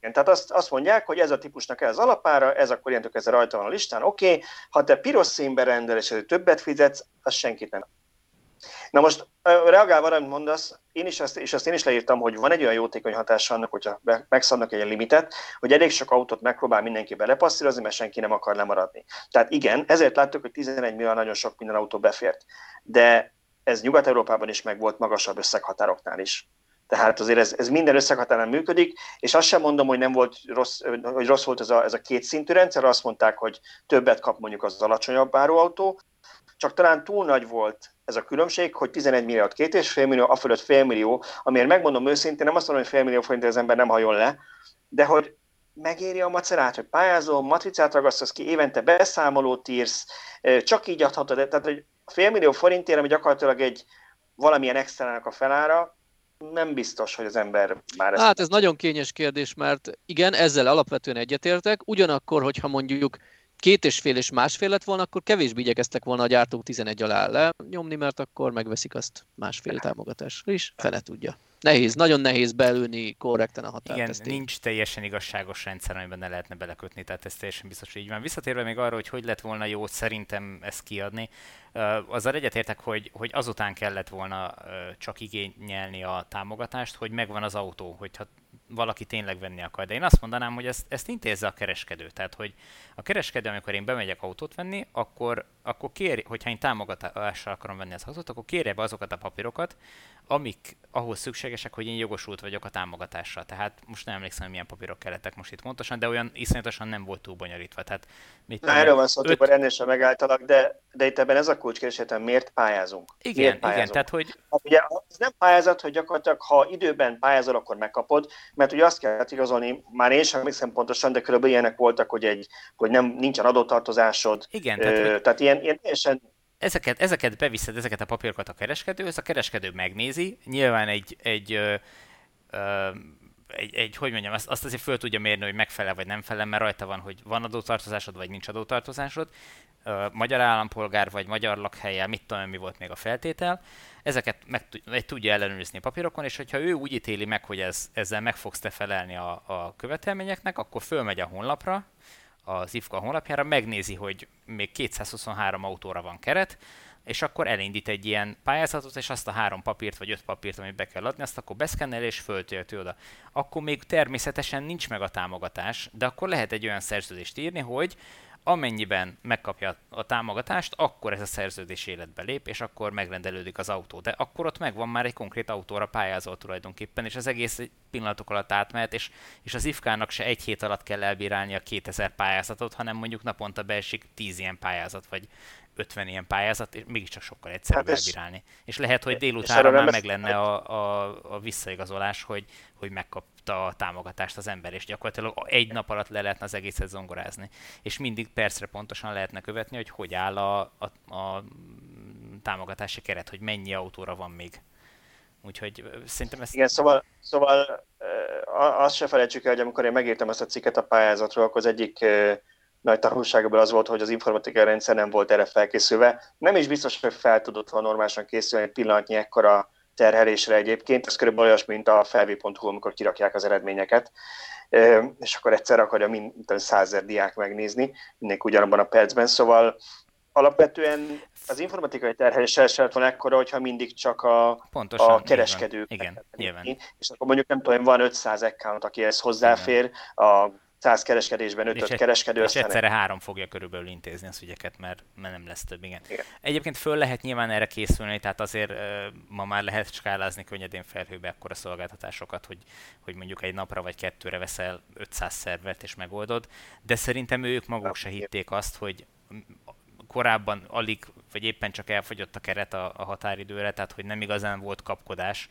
Tehát azt, azt mondják, hogy ez a típusnak ez az alapára, ez akkor ilyentől ez rajta van a listán, oké, okay. ha te piros színbe rendel, és többet fizetsz, az senkit nem Na most reagálva arra, amit mondasz, én is ezt, és ezt én is leírtam, hogy van egy olyan jótékony hatása annak, hogyha megszabnak egy limitet, hogy elég sok autót megpróbál mindenki belepasszírozni, mert senki nem akar lemaradni. Tehát igen, ezért láttuk, hogy 11 millió nagyon sok minden autó befért. De ez Nyugat-Európában is meg volt magasabb összeghatároknál is. Tehát azért ez, ez minden összeghatáron működik, és azt sem mondom, hogy nem volt rossz, hogy rossz volt ez a, ez a két szintű rendszer, azt mondták, hogy többet kap mondjuk az alacsonyabb áruautó, csak talán túl nagy volt ez a különbség, hogy 11 milliárd két és fél millió, a fölött fél millió, amiért megmondom őszintén, nem azt mondom, hogy fél millió forint az ember nem hajol le, de hogy megéri a macerát, hogy pályázol, matricát ragasztasz ki, évente beszámolót írsz, csak így adhatod, tehát hogy fél millió forintért, ami gyakorlatilag egy valamilyen extrának a felára, nem biztos, hogy az ember már ezt... Hát ez nagyon kényes kérdés, mert igen, ezzel alapvetően egyetértek, ugyanakkor, hogyha mondjuk két és fél és másfél lett volna, akkor kevésbé igyekeztek volna a gyártók 11 alá le nyomni, mert akkor megveszik azt másfél támogatásra is, fele tudja. Nehéz, nagyon nehéz belülni korrekten a határt. Igen, nincs teljesen igazságos rendszer, amiben ne lehetne belekötni, tehát ez teljesen biztos, hogy így van. Visszatérve még arra, hogy hogy lett volna jó szerintem ezt kiadni, azzal egyetértek, hogy, hogy azután kellett volna csak igényelni a támogatást, hogy megvan az autó, hogyha valaki tényleg venni akar. De én azt mondanám, hogy ezt, ezt intézze a kereskedő. Tehát, hogy a kereskedő, amikor én bemegyek autót venni, akkor, akkor kér, hogyha én támogatással akarom venni az autót, akkor kérje be azokat a papírokat, amik ahhoz szükségesek, hogy én jogosult vagyok a támogatásra. Tehát most nem emlékszem, hogy milyen papírok kellettek most itt pontosan, de olyan iszonyatosan nem volt túl bonyolítva. Tehát, mit Na, erről van szó, öt... ennél sem megálltalak, de, de itt ebben ez a kulcskérdés, miért pályázunk? Igen, miért pályázunk? igen, tehát hogy... Hát ugye ez nem pályázat, hogy gyakorlatilag ha időben pályázol, akkor megkapod, mert ugye azt kell igazolni, már én sem emlékszem pontosan, de körülbelül ilyenek voltak, hogy, egy, hogy nem, nincsen adótartozásod. Igen, tehát, ö, hogy... tehát ilyen, ilyen teljesen ezeket, ezeket beviszed, ezeket a papírokat a kereskedőhöz, a kereskedő megnézi, nyilván egy, egy, ö, ö, egy, egy hogy mondjam, azt, azt azért föl tudja mérni, hogy megfelel vagy nem felel, mert rajta van, hogy van adótartozásod, vagy nincs adótartozásod, ö, magyar állampolgár, vagy magyar lakhelyel, mit tudom, mi volt még a feltétel, ezeket meg, tudja ellenőrizni a papírokon, és hogyha ő úgy ítéli meg, hogy ez, ezzel meg fogsz te felelni a, a követelményeknek, akkor fölmegy a honlapra, az IFKA honlapjára, megnézi, hogy még 223 autóra van keret, és akkor elindít egy ilyen pályázatot, és azt a három papírt vagy öt papírt, amit be kell adni, azt akkor beszkennel és föltölti oda. Akkor még természetesen nincs meg a támogatás, de akkor lehet egy olyan szerződést írni, hogy amennyiben megkapja a támogatást, akkor ez a szerződés életbe lép, és akkor megrendelődik az autó. De akkor ott megvan már egy konkrét autóra pályázó tulajdonképpen, és az egész pillanatok alatt átmehet, és, és az IFK-nak se egy hét alatt kell elbírálni a 2000 pályázatot, hanem mondjuk naponta beesik 10 ilyen pályázat, vagy 50 ilyen pályázat, és mégiscsak sokkal egyszerűbb hát elbírálni. És lehet, hogy délutánra már meg lenne a, a, a visszaigazolás, hogy, hogy megkapta a támogatást az ember, és gyakorlatilag egy nap alatt le lehetne az egészet zongorázni. És mindig percre pontosan lehetne követni, hogy hogy áll a, a, a támogatási keret, hogy mennyi autóra van még. Úgyhogy szerintem ezt... Igen, szóval, szóval azt se felejtsük el, hogy amikor én megírtam ezt a cikket a pályázatról, akkor az egyik nagy tanulságból az volt, hogy az informatikai rendszer nem volt erre felkészülve. Nem is biztos, hogy fel tudott volna normálisan készülni egy pillanatnyi ekkora terhelésre egyébként. Ez körülbelül olyas, mint a felvi.hu, amikor kirakják az eredményeket, és akkor egyszer akarja minden százer diák megnézni, mindenki ugyanabban a percben. Szóval alapvetően az informatikai terhelés sem van ekkora, hogyha mindig csak a, Pontosan, a kereskedők. Igen, nyilván. És akkor mondjuk nem tudom, van 500 account, akihez hozzáfér, a 100 kereskedésben 5 és kereskedő. És egyszerre három fogja körülbelül intézni az ügyeket, mert, mert nem lesz több, igen. igen. Egyébként föl lehet nyilván erre készülni, tehát azért ma már lehet skálázni könnyedén felhőbe akkora szolgáltatásokat, hogy, hogy mondjuk egy napra vagy kettőre veszel 500 szervert és megoldod, de szerintem ők maguk se hitték azt, hogy korábban alig, vagy éppen csak elfogyott a keret a, a határidőre, tehát hogy nem igazán volt kapkodás.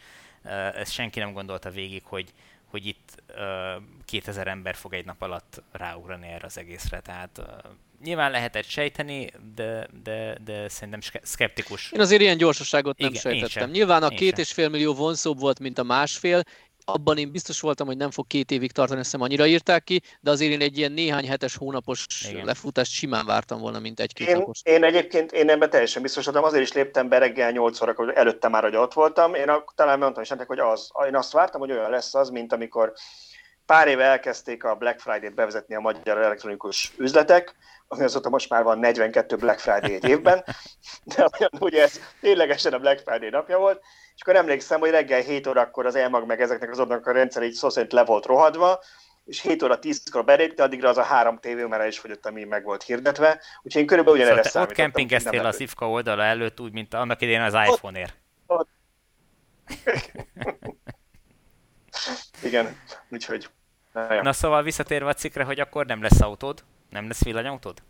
Ezt senki nem gondolta végig, hogy, hogy itt uh, 2000 ember fog egy nap alatt ráugrani erre az egészre. Tehát uh, nyilván lehetett sejteni, de, de, de szerintem skeptikus. Én azért ilyen gyorsaságot nem Igen, sejtettem. Nyilván a két és fél millió vonzóbb volt, mint a másfél, abban én biztos voltam, hogy nem fog két évig tartani, azt hiszem annyira írták ki, de azért én egy ilyen néhány hetes hónapos Igen. lefutást simán vártam volna, mint egy-két én, napos. Én egyébként én ebben teljesen biztos voltam, azért is léptem be reggel 8 óra, hogy előtte már, hogy ott voltam. Én a, talán mondtam is ennek, hogy az, én azt vártam, hogy olyan lesz az, mint amikor pár éve elkezdték a Black Friday-t bevezetni a magyar elektronikus üzletek, azóta most már van 42 Black Friday egy évben, de olyan ugye ez ténylegesen a Black Friday napja volt, és akkor emlékszem, hogy reggel 7 órakor az elmag meg ezeknek az adnak a rendszer így szó szerint le volt rohadva, és 7 óra 10-kor belépte, addigra az a három tévé már el is fogyott, ami meg volt hirdetve. Úgyhogy én körülbelül ugyanerre szóval ott kempingeztél a Szivka oldala előtt, úgy, mint annak idején az iPhone-ért. Ott... *laughs* Igen, úgyhogy... Na, Na szóval visszatérve a cikkre, hogy akkor nem lesz autód? Nem lesz villanyautód?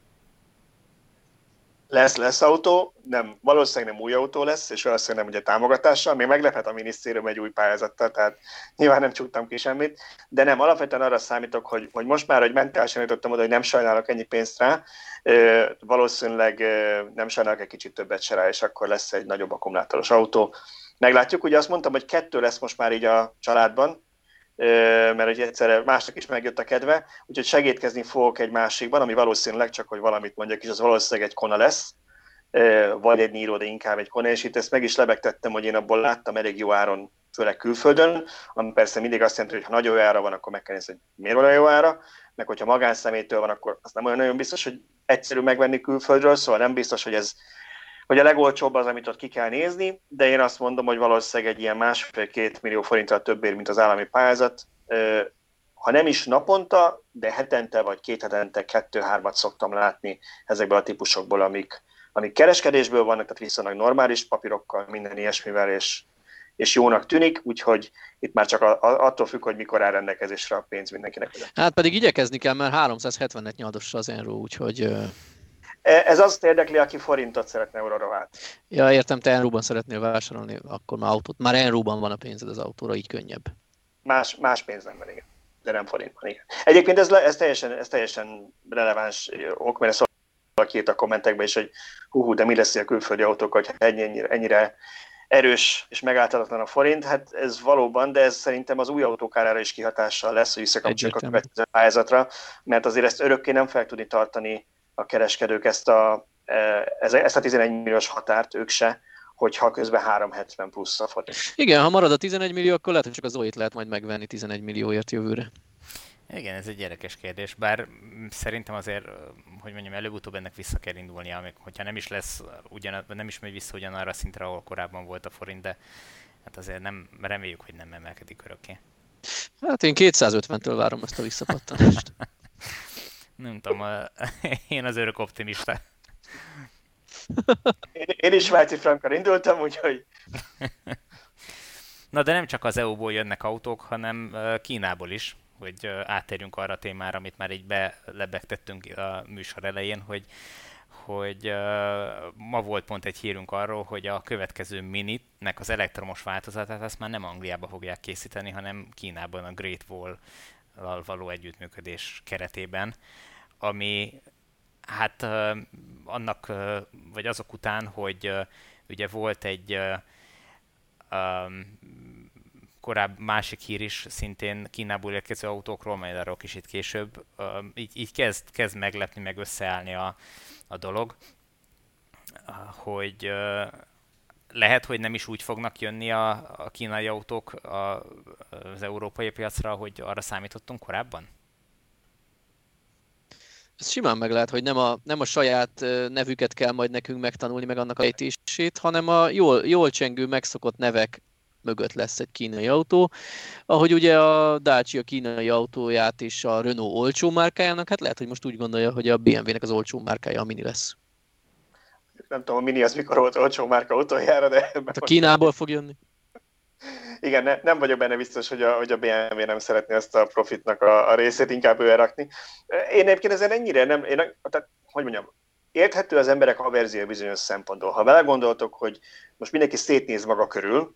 lesz, lesz autó, nem, valószínűleg nem új autó lesz, és valószínűleg nem ugye támogatással, még meglephet a minisztérium egy új pályázattal, tehát nyilván nem csuktam ki semmit, de nem, alapvetően arra számítok, hogy, hogy most már, hogy mentálisan jutottam oda, hogy nem sajnálok ennyi pénzt rá, valószínűleg nem sajnálok egy kicsit többet se rá, és akkor lesz egy nagyobb akkumulátoros autó. Meglátjuk, ugye azt mondtam, hogy kettő lesz most már így a családban, mert hogy egyszerre másnak is megjött a kedve, úgyhogy segítkezni fogok egy másikban, ami valószínűleg csak, hogy valamit mondjak is, az valószínűleg egy kona lesz, vagy egy Niro, de inkább egy kona, és itt ezt meg is lebegtettem, hogy én abból láttam elég jó áron, főleg külföldön, ami persze mindig azt jelenti, hogy ha nagyon jó ára van, akkor meg kell nézni, hogy miért van jó ára, meg hogyha magánszemétől van, akkor az nem olyan nagyon biztos, hogy egyszerű megvenni külföldről, szóval nem biztos, hogy ez hogy a legolcsóbb az, amit ott ki kell nézni, de én azt mondom, hogy valószínűleg egy ilyen másfél-két millió forinttal többért, mint az állami pályázat. Ha nem is naponta, de hetente vagy két hetente kettő-hármat szoktam látni ezekből a típusokból, amik, amik kereskedésből vannak, tehát viszonylag normális papírokkal, minden ilyesmivel, és, és jónak tűnik, úgyhogy itt már csak a, a, attól függ, hogy mikor áll rendelkezésre a pénz mindenkinek. Hát pedig igyekezni kell, mert 370-et nyadossa az Enro, úgyhogy ez azt érdekli, aki forintot szeretne euróra vált. Ja, értem, te Enróban szeretnél vásárolni, akkor már autót. Már Enróban van a pénzed az autóra, így könnyebb. Más, más pénz nem van, igen. De nem forintban, igen. Egyébként ez, ez, teljesen, ez teljesen releváns ok, mert ezt valaki írt a kommentekben is, hogy hú, hú de mi lesz a külföldi autók, hogy ennyire, ennyire erős és megállhatatlan a forint, hát ez valóban, de ez szerintem az új autók árára is kihatással lesz, hogy visszakapcsoljuk a következő pályázatra, mert azért ezt örökké nem fel tudni tartani a kereskedők ezt a, e, ezt a 11 milliós határt, ők se, hogyha közben 370 plusz a forint. Igen, ha marad a 11 millió, akkor lehet, hogy csak az olyit lehet majd megvenni 11 millióért jövőre. Igen, ez egy érdekes kérdés, bár szerintem azért, hogy mondjam, előbb-utóbb ennek vissza kell indulnia, hogyha nem is lesz ugyan, nem is megy vissza ugyanarra a szintre, ahol korábban volt a forint, de hát azért nem, reméljük, hogy nem emelkedik örökké. Hát én 250-től várom ezt a visszapattanást. *laughs* Nem tudom, *laughs* én az örök optimista. Én, én is svájci frankkal indultam, úgyhogy... *laughs* Na de nem csak az EU-ból jönnek autók, hanem Kínából is, hogy átérjünk arra a témára, amit már így belebegtettünk a műsor elején, hogy hogy uh, ma volt pont egy hírünk arról, hogy a következő Minitnek az elektromos változatát azt már nem Angliába fogják készíteni, hanem Kínában a Great Wall való együttműködés keretében ami hát annak, vagy azok után, hogy ugye volt egy korábbi másik hír is szintén Kínából érkező autókról, majd arról kicsit később, így, így kezd, kezd meglepni, meg összeállni a, a dolog, hogy lehet, hogy nem is úgy fognak jönni a, a kínai autók a, az európai piacra, hogy arra számítottunk korábban? Ez simán meg lehet, hogy nem a, nem a saját nevüket kell majd nekünk megtanulni, meg annak a ejtését, hanem a jól, jól csengő, megszokott nevek mögött lesz egy kínai autó. Ahogy ugye a Dacia kínai autóját és a Renault olcsó márkájának, hát lehet, hogy most úgy gondolja, hogy a BMW-nek az olcsó márkája a Mini lesz. Nem tudom, a Mini az mikor volt olcsó márka utoljára, de... Hát a Kínából fog jönni igen, ne, nem vagyok benne biztos, hogy a, hogy a BMW nem szeretné ezt a profitnak a, a részét inkább ő elrakni. Én egyébként ezen ennyire nem, én, tehát, hogy mondjam, érthető az emberek averzió bizonyos szempontból. Ha belegondoltok, hogy most mindenki szétnéz maga körül,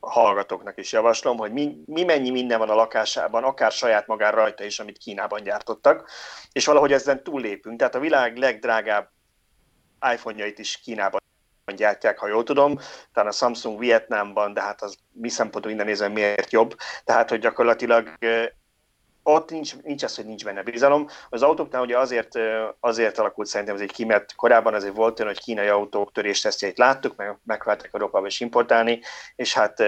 a hallgatóknak is javaslom, hogy mi, mi mennyi minden van a lakásában, akár saját magán rajta is, amit Kínában gyártottak, és valahogy ezen túllépünk. Tehát a világ legdrágább iPhone-jait is Kínában gyártják, ha jól tudom, talán a Samsung Vietnámban, de hát az mi szempontból innen nézve miért jobb. Tehát, hogy gyakorlatilag ott nincs, nincs az, hogy nincs benne bizalom. Az autóknál ugye azért, azért alakult szerintem ez egy ki, mert korábban azért volt olyan, hogy kínai autók töréstesztjeit láttuk, meg megváltak Európába is importálni, és hát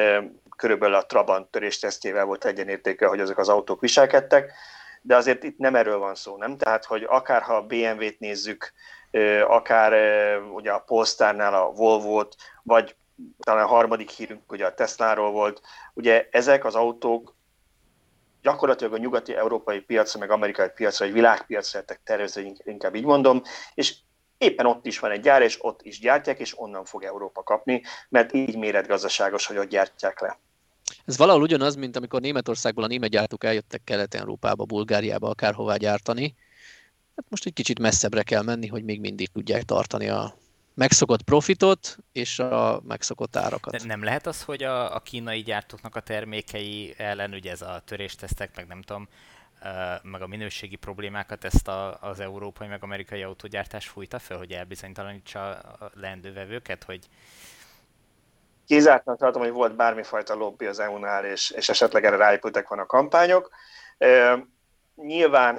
körülbelül a Trabant töréstesztjével volt egyenértéke, hogy azok az autók viselkedtek, de azért itt nem erről van szó, nem? Tehát, hogy akár ha a BMW-t nézzük, akár ugye a Polestarnál a Volvo-t, vagy talán a harmadik hírünk ugye a Tesláról volt, ugye ezek az autók gyakorlatilag a nyugati európai piacra, meg amerikai piacra, egy világpiacra lettek tervezve, inkább így mondom, és éppen ott is van egy gyár, és ott is gyártják, és onnan fog Európa kapni, mert így méretgazdaságos, hogy ott gyártják le. Ez valahol ugyanaz, mint amikor Németországból a német gyártók eljöttek Kelet-Európába, Bulgáriába, akárhová gyártani. Hát most egy kicsit messzebbre kell menni, hogy még mindig tudják tartani a megszokott profitot és a megszokott árakat. De nem lehet az, hogy a, a kínai gyártóknak a termékei ellen, ugye ez a töréstesztek, meg nem tudom, meg a minőségi problémákat ezt a, az európai, meg amerikai autógyártás fújta fel, hogy elbizonytalanítsa a leendővevőket, hogy Kizártnak tartom, hogy volt bármifajta lobby az EU-nál, és, és esetleg erre ráépültek van a kampányok nyilván,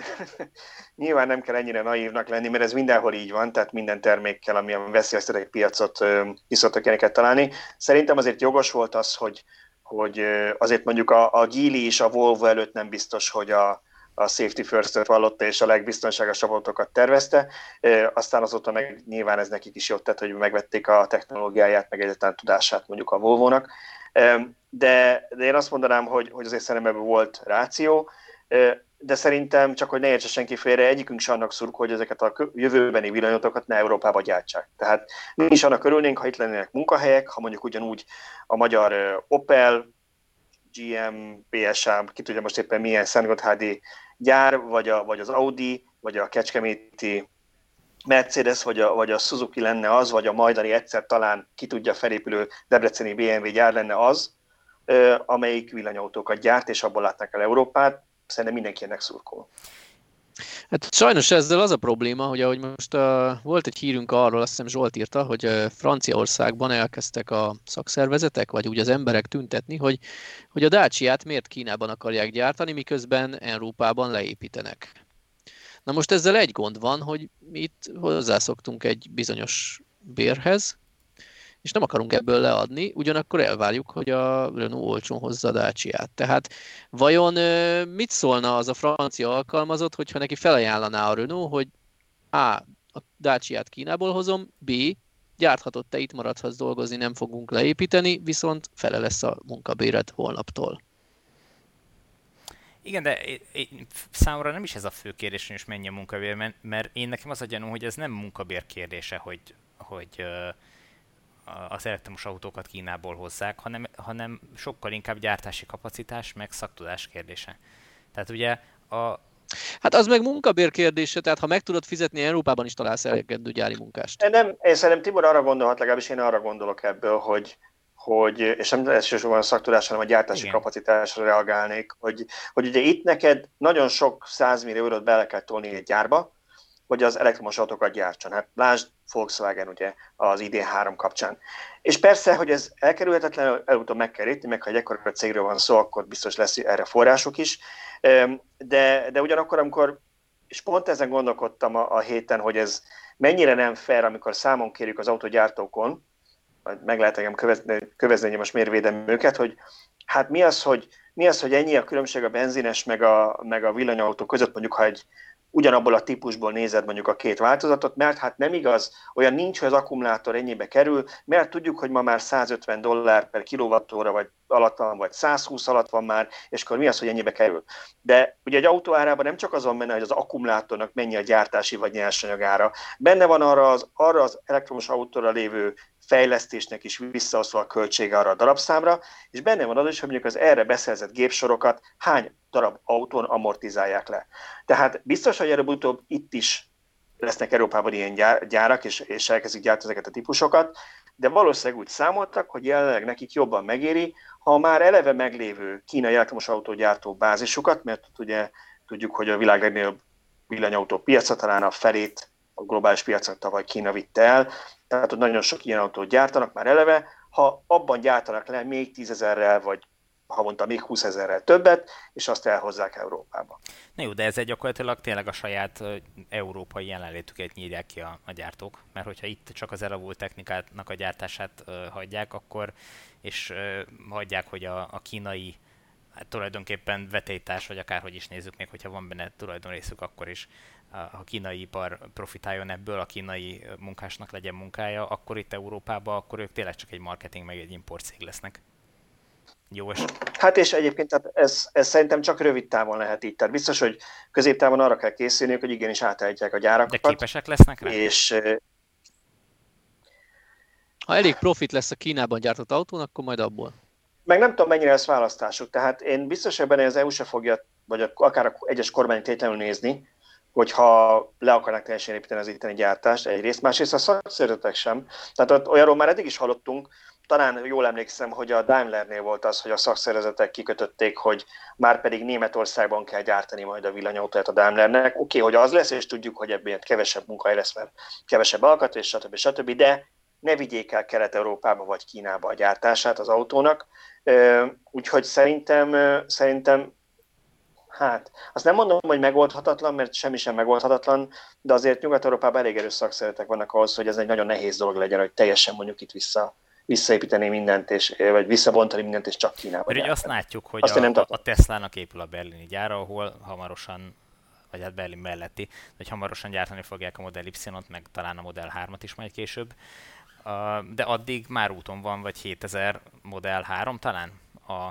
*laughs* nyilván nem kell ennyire naívnak lenni, mert ez mindenhol így van, tehát minden termékkel, ami a veszélyeztetett piacot ki szoktak találni. Szerintem azért jogos volt az, hogy, hogy azért mondjuk a, a Geely is a Volvo előtt nem biztos, hogy a, a safety first-öt vallotta és a legbiztonságosabb autókat tervezte. Aztán azóta meg nyilván ez nekik is jót tett, hogy megvették a technológiáját, meg egyáltalán tudását mondjuk a Volvo-nak. De, de én azt mondanám, hogy, hogy azért szerintem ebben volt ráció de szerintem, csak hogy ne értse senki félre, egyikünk sem annak szurkol, hogy ezeket a jövőbeni villanyautókat ne Európába gyártsák. Tehát mi is annak örülnénk, ha itt lennének munkahelyek, ha mondjuk ugyanúgy a magyar Opel, GM, PSA, ki tudja most éppen milyen Szentgotthárdi gyár, vagy, a, vagy az Audi, vagy a Kecskeméti Mercedes, vagy a, vagy a Suzuki lenne az, vagy a majdani egyszer talán ki tudja felépülő Debreceni BMW gyár lenne az, amelyik villanyautókat gyárt, és abból látnak el Európát szerintem mindenki ennek szurkol. Hát sajnos ezzel az a probléma, hogy ahogy most uh, volt egy hírünk arról, azt hiszem Zsolt írta, hogy uh, Franciaországban elkezdtek a szakszervezetek, vagy úgy az emberek tüntetni, hogy, hogy a Dacia-t miért Kínában akarják gyártani, miközben Európában leépítenek. Na most ezzel egy gond van, hogy mi itt hozzászoktunk egy bizonyos bérhez, és nem akarunk ebből leadni, ugyanakkor elvárjuk, hogy a Renault olcsón hozza a Dacia-t. Tehát vajon mit szólna az a francia alkalmazott, hogyha neki felajánlaná a Renault, hogy A. a Dacia-t Kínából hozom, B. gyárthatod, te itt maradhatsz dolgozni, nem fogunk leépíteni, viszont fele lesz a munkabéret holnaptól. Igen, de számomra nem is ez a fő kérdés, hogy mennyi a munkabér, mert én nekem az a gyanú, hogy ez nem munkabér kérdése, hogy, hogy uh, az elektromos autókat Kínából hozzák, hanem, hanem sokkal inkább gyártási kapacitás, meg szaktudás kérdése. Tehát ugye a, Hát az meg munkabér kérdése, tehát ha meg tudod fizetni, Európában is találsz elegendő gyári munkást. Nem, én szerintem Tibor arra gondolhat, legalábbis én arra gondolok ebből, hogy, hogy és nem elsősorban a szaktudás, hanem a gyártási Igen. kapacitásra reagálnék, hogy, hogy ugye itt neked nagyon sok százmillió eurót bele kell tolni egy gyárba, hogy az elektromos autókat gyártson. Hát lásd Volkswagen ugye az ID3 kapcsán. És persze, hogy ez elkerülhetetlen, előbb meg kell érteni, meg ha egy ekkora cégről van szó, akkor biztos lesz erre források is. De, de ugyanakkor, amikor, és pont ezen gondolkodtam a, a héten, hogy ez mennyire nem fair, amikor számon kérjük az autógyártókon, meg lehet engem kövezni, kövezni most miért védem őket, hogy hát mi az, hogy mi az, hogy ennyi a különbség a benzines meg a, meg a villanyautó között, mondjuk ha egy ugyanabból a típusból nézed mondjuk a két változatot, mert hát nem igaz, olyan nincs, hogy az akkumulátor ennyibe kerül, mert tudjuk, hogy ma már 150 dollár per kilovattóra vagy alatt van, vagy 120 alatt van már, és akkor mi az, hogy ennyibe kerül. De ugye egy autó árában nem csak az van benne, hogy az akkumulátornak mennyi a gyártási vagy nyersanyagára, benne van arra az, arra az elektromos autóra lévő fejlesztésnek is visszaosztva a költsége arra a darabszámra, és benne van az is, hogy mondjuk az erre beszerzett gépsorokat hány darab autón amortizálják le. Tehát biztos, hogy előbb-utóbb itt is lesznek Európában ilyen gyárak, és, és elkezdik gyártani ezeket a típusokat, de valószínűleg úgy számoltak, hogy jelenleg nekik jobban megéri, ha már eleve meglévő kínai elektromos autógyártó bázisukat, mert ugye tudjuk, hogy a világ legnagyobb villanyautó piaca talán a felét a globális piacon tavaly Kína vitte el, tehát hogy nagyon sok ilyen autót gyártanak már eleve, ha abban gyártanak le még tízezerrel, vagy havonta még 20 ezerrel többet, és azt elhozzák Európába. Na jó, de ez egy gyakorlatilag tényleg a saját európai jelenlétüket nyírják ki a, a gyártók, mert hogyha itt csak az elavult technikának a gyártását uh, hagyják, akkor és uh, hagyják, hogy a, a kínai hát tulajdonképpen vetélytárs, vagy akárhogy is nézzük, még hogyha van benne tulajdonrészük, akkor is a kínai ipar profitáljon ebből, a kínai munkásnak legyen munkája, akkor itt Európában, akkor ők tényleg csak egy marketing meg egy import cég lesznek. jó és... Hát és egyébként tehát ez, ez szerintem csak rövid távon lehet így. Tehát biztos, hogy középtávon arra kell készülniük, hogy igenis átállítják a gyárakat. De képesek lesznek rá? És ha elég profit lesz a Kínában gyártott autón, akkor majd abból. Meg nem tudom, mennyire lesz választásuk. Tehát én biztos ebben, hogy az EU se fogja, vagy akár a egyes kormány tétlenül nézni, hogyha le akarnak teljesen építeni az itteni gyártást egyrészt, másrészt a szakszervezetek sem. Tehát ott olyanról már eddig is hallottunk, talán jól emlékszem, hogy a Daimlernél volt az, hogy a szakszervezetek kikötötték, hogy már pedig Németországban kell gyártani majd a villanyautóját a Daimlernek. Oké, okay, hogy az lesz, és tudjuk, hogy ebből kevesebb munkahely lesz, mert kevesebb alkat, stb. stb. De ne vigyék el Kelet-Európába vagy Kínába a gyártását az autónak. Úgyhogy szerintem, szerintem Hát, azt nem mondom, hogy megoldhatatlan, mert semmi sem megoldhatatlan, de azért Nyugat-Európában elég erős szakszeretek vannak ahhoz, hogy ez egy nagyon nehéz dolog legyen, hogy teljesen mondjuk itt vissza, visszaépíteni mindent, és, vagy visszabontani mindent, és csak Kínába. Mert azt látjuk, hogy azt a, nem a Tesla-nak épül a berlini gyára, ahol hamarosan vagy hát Berlin melletti, hogy hamarosan gyártani fogják a Model Y-ot, meg talán a Model 3-at is majd később. De addig már úton van, vagy 7000 Model 3 talán a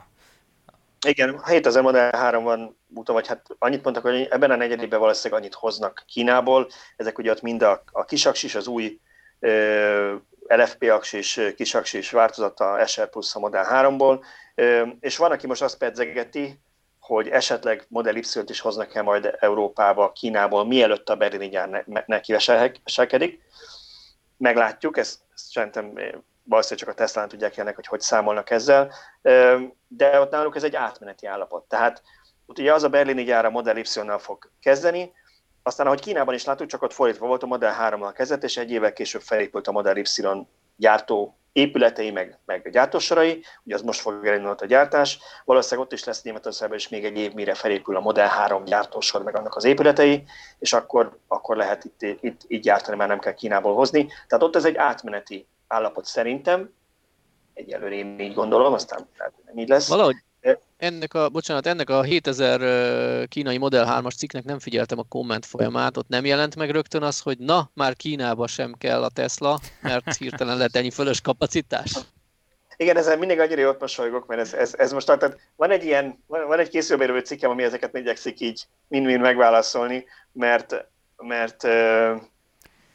igen, 7000 Model 3 van úton, vagy hát annyit mondtak, hogy ebben a negyedében valószínűleg annyit hoznak Kínából. Ezek ugye ott mind a, a kisaksis, az új ö, LFP aksis, kisaksis változata SR Plus a Model 3-ból, ö, és van, aki most azt pedzegeti, hogy esetleg Model Y-t is hoznak el majd Európába, Kínából, mielőtt a berlini gyár ne, neki veselkedik. Meglátjuk, ezt, ezt szerintem valószínűleg csak a Teslán tudják ennek, hogy hogy számolnak ezzel, de ott náluk ez egy átmeneti állapot. Tehát ott ugye az a berlini gyár a Model Y-nal fog kezdeni, aztán ahogy Kínában is láttuk, csak ott fordítva volt a Model 3-nal kezdett, és egy évvel később felépült a Model Y gyártó épületei, meg, meg a gyártósorai, ugye az most fog elindulni a gyártás, valószínűleg ott is lesz Németországban is még egy év, mire felépül a Model 3 gyártósor, meg annak az épületei, és akkor, akkor lehet itt, itt, itt gyártani, mert nem kell Kínából hozni. Tehát ott ez egy átmeneti állapot szerintem, egyelőre én így gondolom, aztán lehet, nem így lesz. Valahogy ennek a, bocsánat, ennek a 7000 kínai Model 3-as cikknek nem figyeltem a komment folyamát, ott nem jelent meg rögtön az, hogy na, már Kínába sem kell a Tesla, mert hirtelen lett ennyi fölös kapacitás. Igen, ezen mindig annyira jót mosolygok, mert ez, ez, ez most, tehát van egy ilyen, van egy készülbérő cikkem, ami ezeket igyekszik így mind-mind megválaszolni, mert, mert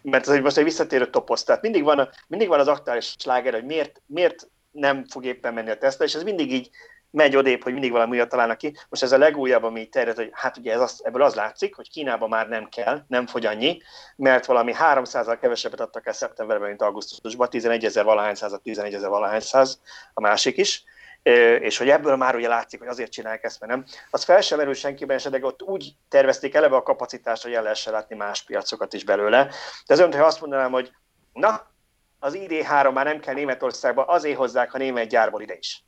mert ez most egy visszatérő toposz, tehát mindig van, a, mindig van az aktuális sláger, hogy miért, miért nem fog éppen menni a Tesla, és ez mindig így megy odébb, hogy mindig valami újat találnak ki. Most ez a legújabb, ami terjed, hogy hát ugye ez az, ebből az látszik, hogy Kínában már nem kell, nem fogy annyi, mert valami 300-al kevesebbet adtak el szeptemberben, mint augusztusban, 11 ezer valahány százat, 11 ezer valahány száz a másik is és hogy ebből már ugye látszik, hogy azért csinálják ezt, mert nem. Az fel sem merül senkiben se, de ott úgy tervezték eleve a kapacitást, hogy el lehessen látni más piacokat is belőle. De ez olyan, hogy azt mondanám, hogy na, az ID3 már nem kell Németországba, azért hozzák a német gyárból ide is.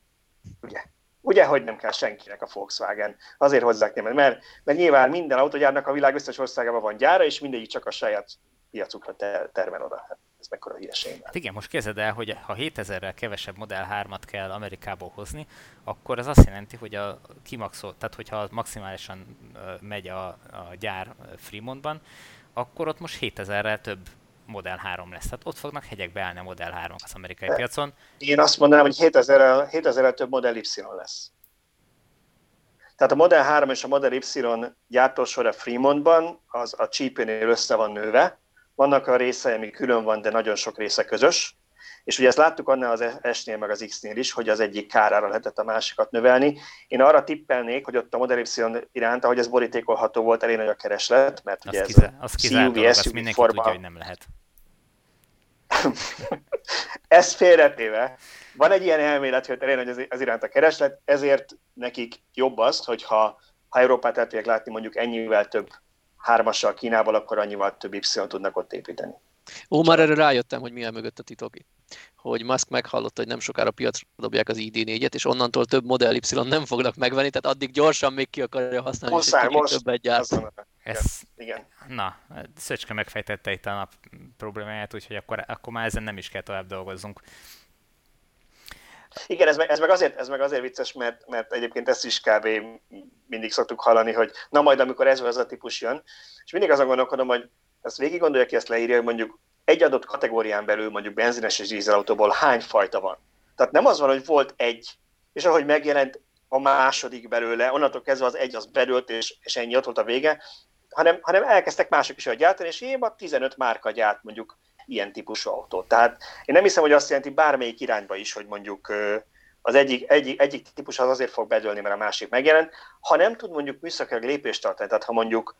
Ugye? Ugye, hogy nem kell senkinek a Volkswagen. Azért hozzák német, mert, mert nyilván minden autogyárnak a világ összes országában van gyára, és mindegyik csak a saját piacukra termel oda. Hát ez mekkora hülyeség. Hát igen, most képzeld el, hogy ha 7000-rel kevesebb Model 3-at kell Amerikából hozni, akkor ez azt jelenti, hogy a kimaxol, tehát hogyha maximálisan megy a, a gyár Fremontban, akkor ott most 7000-rel több Model 3 lesz. Tehát ott fognak hegyek beállni a Model 3 az amerikai De piacon. Én azt mondanám, hogy 7000-rel, 7000 több Model Y lesz. Tehát a Model 3 és a Model Y gyártósor a Fremontban az a csípőnél össze van nőve, vannak a részei, ami külön van, de nagyon sok része közös, és ugye ezt láttuk annál az S-nél, meg az X-nél is, hogy az egyik kárára lehetett a másikat növelni. Én arra tippelnék, hogy ott a Model Y iránt, ahogy ez borítékolható volt, elég nagy a kereslet, mert ugye az ez kize, az CUV, SUV mindenki forma... tudja, hogy nem lehet. *laughs* ez félretéve, van egy ilyen elmélet, hogy elég nagy az iránt a kereslet, ezért nekik jobb az, hogyha ha Európát el tudják látni mondjuk ennyivel több hármassal Kínával, akkor annyival több y tudnak ott építeni. Ó, már erre rájöttem, hogy milyen mögött a titok. Hogy Musk meghallotta, hogy nem sokára piacra dobják az ID4-et, és onnantól több Model Y nem fognak megvenni, tehát addig gyorsan még ki akarja használni, Muszáj, hogy most, többet gyárt. Ez, igen. Na, Szöcske megfejtette itt a nap problémáját, úgyhogy akkor, akkor már ezen nem is kell tovább dolgozzunk. Igen, ez meg, ez meg, azért, ez meg azért vicces, mert, mert egyébként ezt is kb. mindig szoktuk hallani, hogy na majd amikor ez az a típus jön, és mindig azon gondolkodom, hogy ezt végig gondolja ki, ezt leírja, hogy mondjuk egy adott kategórián belül mondjuk benzines és dízelautóból hány fajta van. Tehát nem az van, hogy volt egy és ahogy megjelent a második belőle, onnantól kezdve az egy az belőlt, és, és ennyi ott volt a vége, hanem, hanem elkezdtek mások is gyártani, és én a 15 márka gyárt mondjuk ilyen típusú autót. Tehát én nem hiszem, hogy azt jelenti bármelyik irányba is, hogy mondjuk az egyik, egyik, egyik típus az azért fog bedőlni, mert a másik megjelent, ha nem tud mondjuk műszakilag lépést tartani, tehát ha mondjuk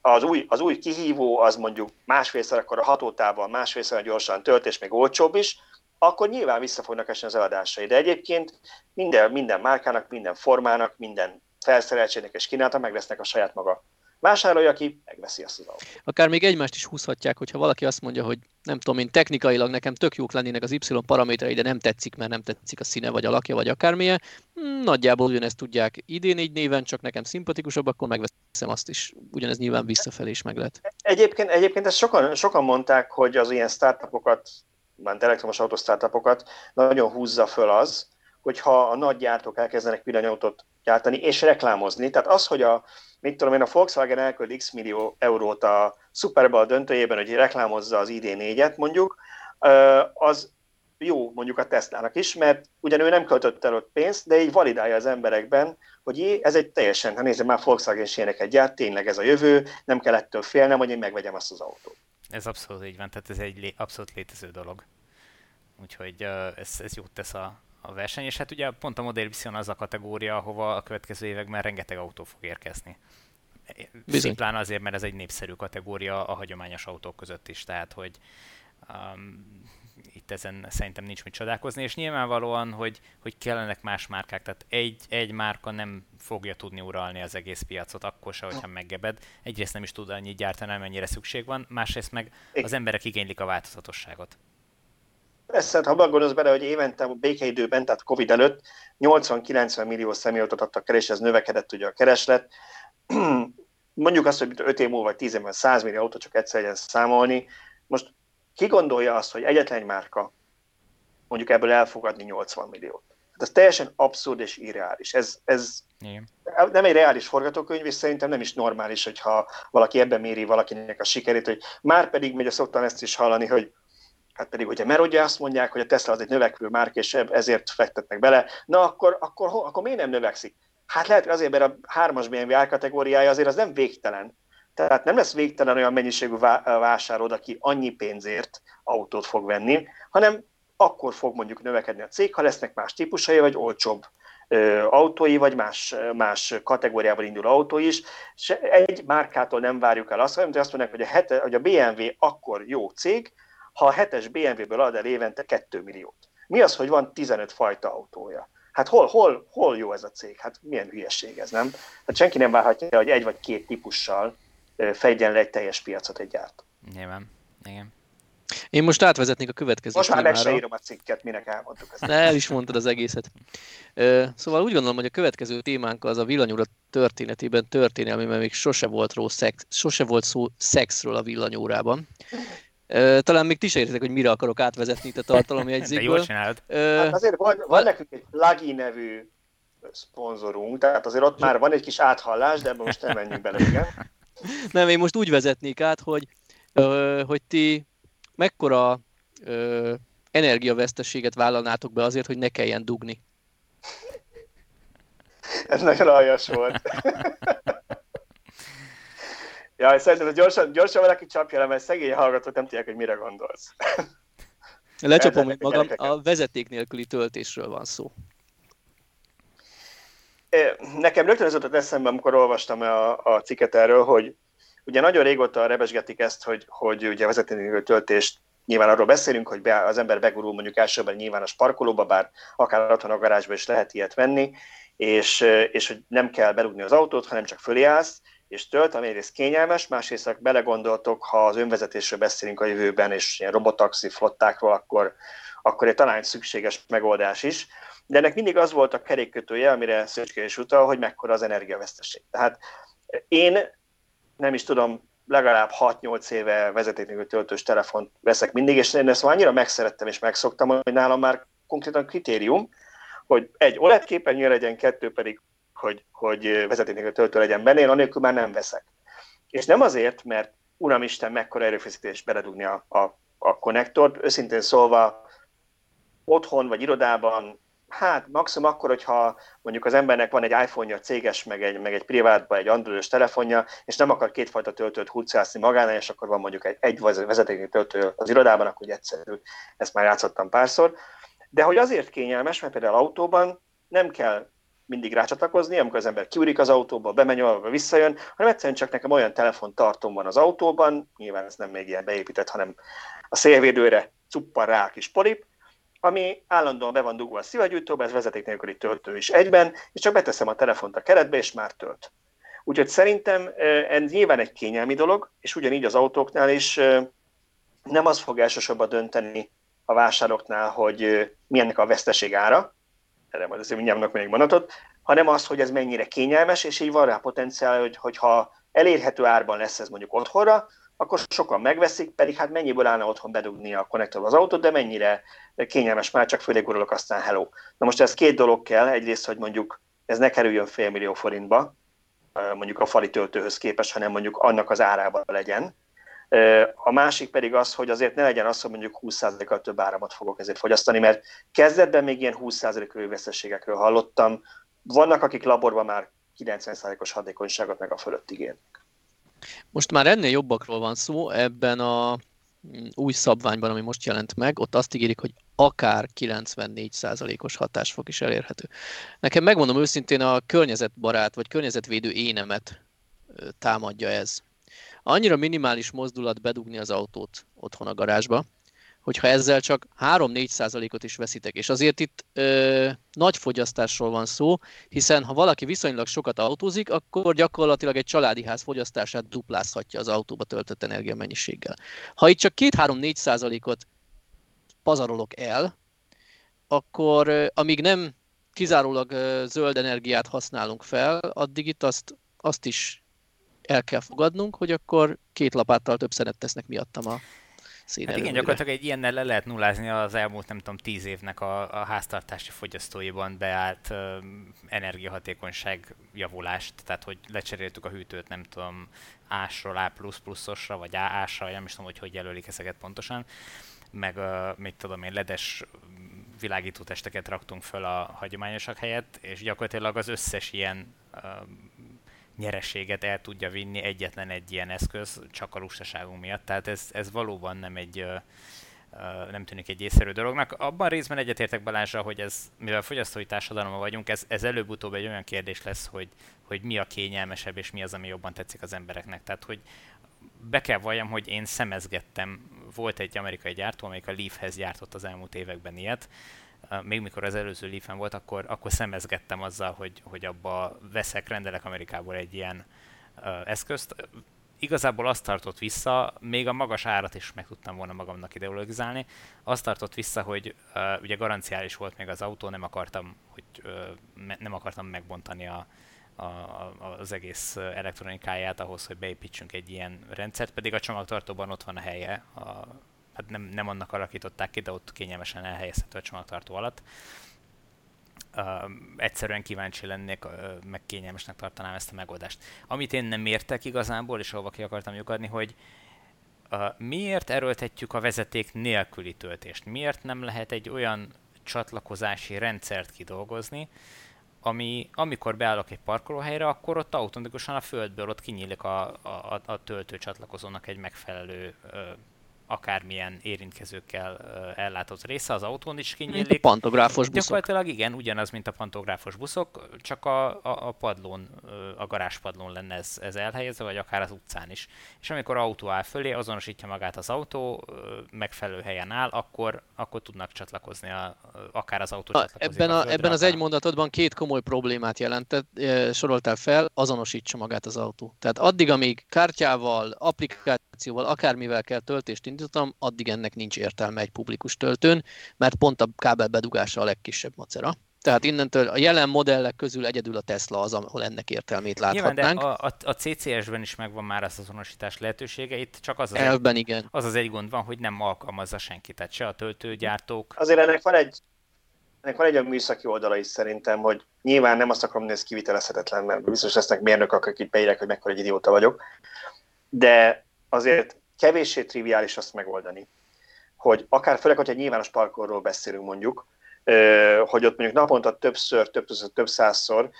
az új, az új kihívó az mondjuk másfélszer akkor a hatótában, másfélszer gyorsan tölt, és még olcsóbb is, akkor nyilván vissza fognak esni az eladásai. De egyébként minden, minden márkának, minden formának, minden felszereltségnek és kínálata meg lesznek a saját maga vásárolja ki, megveszi azt az autót. Akár még egymást is húzhatják, hogyha valaki azt mondja, hogy nem tudom én, technikailag nekem tök jók lennének az Y paraméterei, de nem tetszik, mert nem tetszik a színe, vagy a lakja, vagy akármilyen. Hmm, nagyjából ugyanezt tudják idén így néven, csak nekem szimpatikusabb, akkor megveszem azt is. Ugyanez nyilván visszafelé is meg lehet. Egyébként, egyébként ezt sokan, sokan mondták, hogy az ilyen startupokat, már elektromos autó startupokat nagyon húzza föl az, hogyha a nagy gyártók elkezdenek villanyautót gyártani és reklámozni. Tehát az, hogy a, mit tudom én, a Volkswagen elköld x millió eurót a Super Bowl döntőjében, hogy reklámozza az ID4-et mondjuk, az jó mondjuk a Teslának is, mert ugyan ő nem költött el ott pénzt, de így validálja az emberekben, hogy ez egy teljesen, ha nézem, már Volkswagen is egy gyárt, tényleg ez a jövő, nem kell ettől félnem, hogy én megvegyem azt az autót. Ez abszolút így van, tehát ez egy lé- abszolút létező dolog. Úgyhogy ez, ez jót tesz a, a verseny, és hát ugye pont a Model Vision az a kategória, ahova a következő években rengeteg autó fog érkezni. Bizony. Szimplán azért, mert ez egy népszerű kategória a hagyományos autók között is, tehát hogy um, itt ezen szerintem nincs mit csodálkozni, és nyilvánvalóan, hogy, hogy kellenek más márkák, tehát egy, egy márka nem fogja tudni uralni az egész piacot, akkor se, hogyha meggebed. Egyrészt nem is tud annyit gyártani, amennyire szükség van, másrészt meg az emberek igénylik a változatosságot. Persze, ha gondolsz bele, hogy évente a békeidőben, tehát Covid előtt 80-90 millió személyautót adtak el, és ez növekedett ugye a kereslet. *clears throat* Mondjuk azt, hogy 5 év múlva vagy 10 évben 100 millió autó csak egyszer legyen számolni. Most ki gondolja azt, hogy egyetlen márka mondjuk ebből elfogadni 80 milliót? Hát ez teljesen abszurd és irreális. Ez, ez Igen. nem egy reális forgatókönyv, és szerintem nem is normális, hogyha valaki ebben méri valakinek a sikerét, hogy már pedig megy, szoktam ezt is hallani, hogy Hát pedig, hogyha mert ugye azt mondják, hogy a Tesla az egy növekvő márk, és ezért fektetnek bele, na akkor, akkor, akkor miért nem növekszik? Hát lehet, hogy azért, mert a hármas BMW kategóriája azért az nem végtelen. Tehát nem lesz végtelen olyan mennyiségű vásárod, aki annyi pénzért autót fog venni, hanem akkor fog mondjuk növekedni a cég, ha lesznek más típusai, vagy olcsóbb autói, vagy más, más kategóriában induló autó is. És egy márkától nem várjuk el azt, hogy azt mondják, hogy a, hete, hogy a BMW akkor jó cég, ha a 7-es BMW-ből ad el évente 2 milliót. Mi az, hogy van 15 fajta autója? Hát hol, hol, hol jó ez a cég? Hát milyen hülyeség ez, nem? Hát senki nem várhatja, hogy egy vagy két típussal fedjen le egy teljes piacot egy gyártó. Nyilván, igen. Én most átvezetnék a következő Most már meg se írom a cikket, minek elmondtuk ezt. Ne, el is mondtad az egészet. Szóval úgy gondolom, hogy a következő témánk az a villanyóra történetében történelmi, mert még sose volt, ró szex, sose volt szó szexről a villanyórában. Talán még ti is értek, hogy mire akarok átvezetni itt a tartalomjegyzékből. *laughs* De jól csinálod. Hát azért van, van nekünk egy Lagi nevű szponzorunk, tehát azért ott már van egy kis áthallás, de ebben most nem menjünk bele, igen. *laughs* Nem, én most úgy vezetnék át, hogy, hogy ti mekkora energiavesztességet vállalnátok be azért, hogy ne kelljen dugni. Ez nagyon aljas volt. *laughs* Ja, szerintem gyorsan, gyorsan valaki csapja le, mert szegény hallgatók nem tudják, hogy mire gondolsz. *laughs* Lecsapom hogy magam, a vezeték nélküli töltésről van szó. Nekem rögtön ez jutott eszembe, amikor olvastam a, a cikket erről, hogy ugye nagyon régóta rebesgetik ezt, hogy, hogy ugye vezeték nélküli töltést nyilván arról beszélünk, hogy be, az ember begurul mondjuk elsőben nyilvános parkolóba, bár akár otthon a garázsba is lehet ilyet venni, és, és hogy nem kell belugni az autót, hanem csak fölé állsz, és tölt, ami egyrészt kényelmes, másrészt belegondoltok, ha az önvezetésről beszélünk a jövőben, és ilyen robotaxi flottákról, akkor, akkor egy talán szükséges megoldás is. De ennek mindig az volt a kerékkötője, amire Szöcske is utal, hogy mekkora az energiaveszteség. Tehát én nem is tudom, legalább 6-8 éve vezetéknélkül töltős telefont veszek mindig, és én ezt annyira megszerettem és megszoktam, hogy nálam már konkrétan kritérium, hogy egy OLED képernyő legyen, kettő pedig hogy, hogy vezetéknélkül töltő legyen benne, én anélkül már nem veszek. És nem azért, mert uramisten, mekkora erőfeszítés beledugni a, a, a konnektort, őszintén szólva otthon vagy irodában Hát maximum akkor, hogyha mondjuk az embernek van egy iPhone-ja céges, meg egy, meg egy privátban egy androidos telefonja, és nem akar kétfajta töltőt hurcálni magánál, és akkor van mondjuk egy, egy vezetéknyi töltő az irodában, akkor egyszerű. Ezt már játszottam párszor. De hogy azért kényelmes, mert például autóban nem kell mindig rácsatlakozni, amikor az ember kiúrik az autóba, bemegy valahol, visszajön, hanem egyszerűen csak nekem olyan telefontartom van az autóban, nyilván ez nem még ilyen beépített, hanem a szélvédőre cuppar rá a kis polip, ami állandóan be van dugva a szivagyújtóba, ez vezeték nélküli töltő is egyben, és csak beteszem a telefont a keretbe, és már tölt. Úgyhogy szerintem ez nyilván egy kényelmi dolog, és ugyanígy az autóknál is nem az fog elsősorban dönteni a vásároknál, hogy milyennek a veszteség ára, erre majd azért mindjárt még mondatot, hanem az, hogy ez mennyire kényelmes, és így van rá potenciál, hogy, hogyha elérhető árban lesz ez mondjuk otthonra, akkor sokan megveszik, pedig hát mennyiből állna otthon bedugni a konnektorba az autót, de mennyire kényelmes már, csak főleg urulok, aztán hello. Na most ez két dolog kell, egyrészt, hogy mondjuk ez ne kerüljön fél millió forintba, mondjuk a fali töltőhöz képest, hanem mondjuk annak az árában legyen. A másik pedig az, hogy azért ne legyen az, hogy mondjuk 20%-kal több áramot fogok ezért fogyasztani, mert kezdetben még ilyen 20%-os veszességekről hallottam. Vannak, akik laborban már 90%-os hatékonyságot meg a fölött ígérnek. Most már ennél jobbakról van szó, ebben a mm, új szabványban, ami most jelent meg, ott azt ígérik, hogy akár 94%-os hatásfok is elérhető. Nekem megmondom őszintén, a környezetbarát vagy környezetvédő énemet támadja ez. Annyira minimális mozdulat bedugni az autót otthon a garázsba, hogyha ezzel csak 3-4 százalékot is veszitek. És azért itt ö, nagy fogyasztásról van szó, hiszen ha valaki viszonylag sokat autózik, akkor gyakorlatilag egy családi ház fogyasztását duplázhatja az autóba töltött energiamennyiséggel. Ha itt csak 2-3-4 százalékot pazarolok el, akkor ö, amíg nem kizárólag ö, zöld energiát használunk fel, addig itt azt, azt is el kell fogadnunk, hogy akkor két lapáttal több szenet tesznek miattam a Hát igen, gyakorlatilag egy ilyennel le lehet nullázni az elmúlt, nem tudom, tíz évnek a, a háztartási fogyasztóiban beállt uh, energiahatékonyság javulást, tehát hogy lecseréltük a hűtőt, nem tudom, ásról A++-osra, vagy AA-sra, nem is tudom, hogy hogy jelölik ezeket pontosan, meg uh, mit tudom én, ledes világítótesteket raktunk föl a hagyományosak helyett, és gyakorlatilag az összes ilyen uh, nyereséget el tudja vinni egyetlen egy ilyen eszköz, csak a lustaságunk miatt. Tehát ez, ez valóban nem egy nem tűnik egy észszerű dolognak. Abban részben egyetértek Balázsra, hogy ez, mivel fogyasztói társadalomban vagyunk, ez, ez előbb-utóbb egy olyan kérdés lesz, hogy, hogy mi a kényelmesebb, és mi az, ami jobban tetszik az embereknek. Tehát, hogy be kell valljam, hogy én szemezgettem, volt egy amerikai gyártó, amelyik a Leafhez gyártott az elmúlt években ilyet, még mikor az előző leaf volt, akkor, akkor szemezgettem azzal, hogy, hogy abba veszek, rendelek Amerikából egy ilyen eszközt. Igazából azt tartott vissza, még a magas árat is meg tudtam volna magamnak ideologizálni, azt tartott vissza, hogy uh, ugye garanciális volt még az autó, nem akartam, hogy uh, nem akartam megbontani a, a, a, az egész elektronikáját ahhoz, hogy beépítsünk egy ilyen rendszert, pedig a csomagtartóban ott van a helye a hát nem, nem annak alakították ki, de ott kényelmesen elhelyezhető a csomagtartó alatt. Uh, egyszerűen kíváncsi lennék, uh, meg kényelmesnek tartanám ezt a megoldást. Amit én nem értek igazából, és ahova ki akartam lyukadni, hogy uh, miért erőltetjük a vezeték nélküli töltést? Miért nem lehet egy olyan csatlakozási rendszert kidolgozni, ami, amikor beállok egy parkolóhelyre, akkor ott automatikusan a földből ott kinyílik a, a, a töltő csatlakozónak egy megfelelő akármilyen érintkezőkkel ellátott része, az autón is kinyílik. Mint a pantográfos buszok. Gyakorlatilag igen, ugyanaz, mint a pantográfos buszok, csak a, a, a padlón, a garázspadlón lenne ez, ez elhelyezve, vagy akár az utcán is. És amikor autó áll fölé, azonosítja magát az autó, megfelelő helyen áll, akkor, akkor tudnak csatlakozni, a, akár az autó Ebben, a, a ebben az egy mondatodban két komoly problémát jelentett, soroltál fel, azonosítsa magát az autó. Tehát addig, amíg kártyával, applikációval, akármivel kell töltést indítottam, addig ennek nincs értelme egy publikus töltőn, mert pont a kábel bedugása a legkisebb macera. Tehát innentől a jelen modellek közül egyedül a Tesla az, ahol ennek értelmét láthatnánk. Nyilván, de a, a, a CCS-ben is megvan már az azonosítás lehetősége, itt csak az az, Elvben, egy, igen. az az egy gond van, hogy nem alkalmazza senki, tehát se a töltőgyártók. Azért ennek van egy, ennek van egy olyan műszaki oldala is szerintem, hogy nyilván nem azt akarom, hogy ez kivitelezhetetlen, mert biztos lesznek mérnökök, akik beírják, hogy mekkora egy idióta vagyok, de azért kevéssé triviális azt megoldani, hogy akár főleg, hogyha nyilvános parkolról beszélünk mondjuk, hogy ott mondjuk naponta többször, többször, több százszor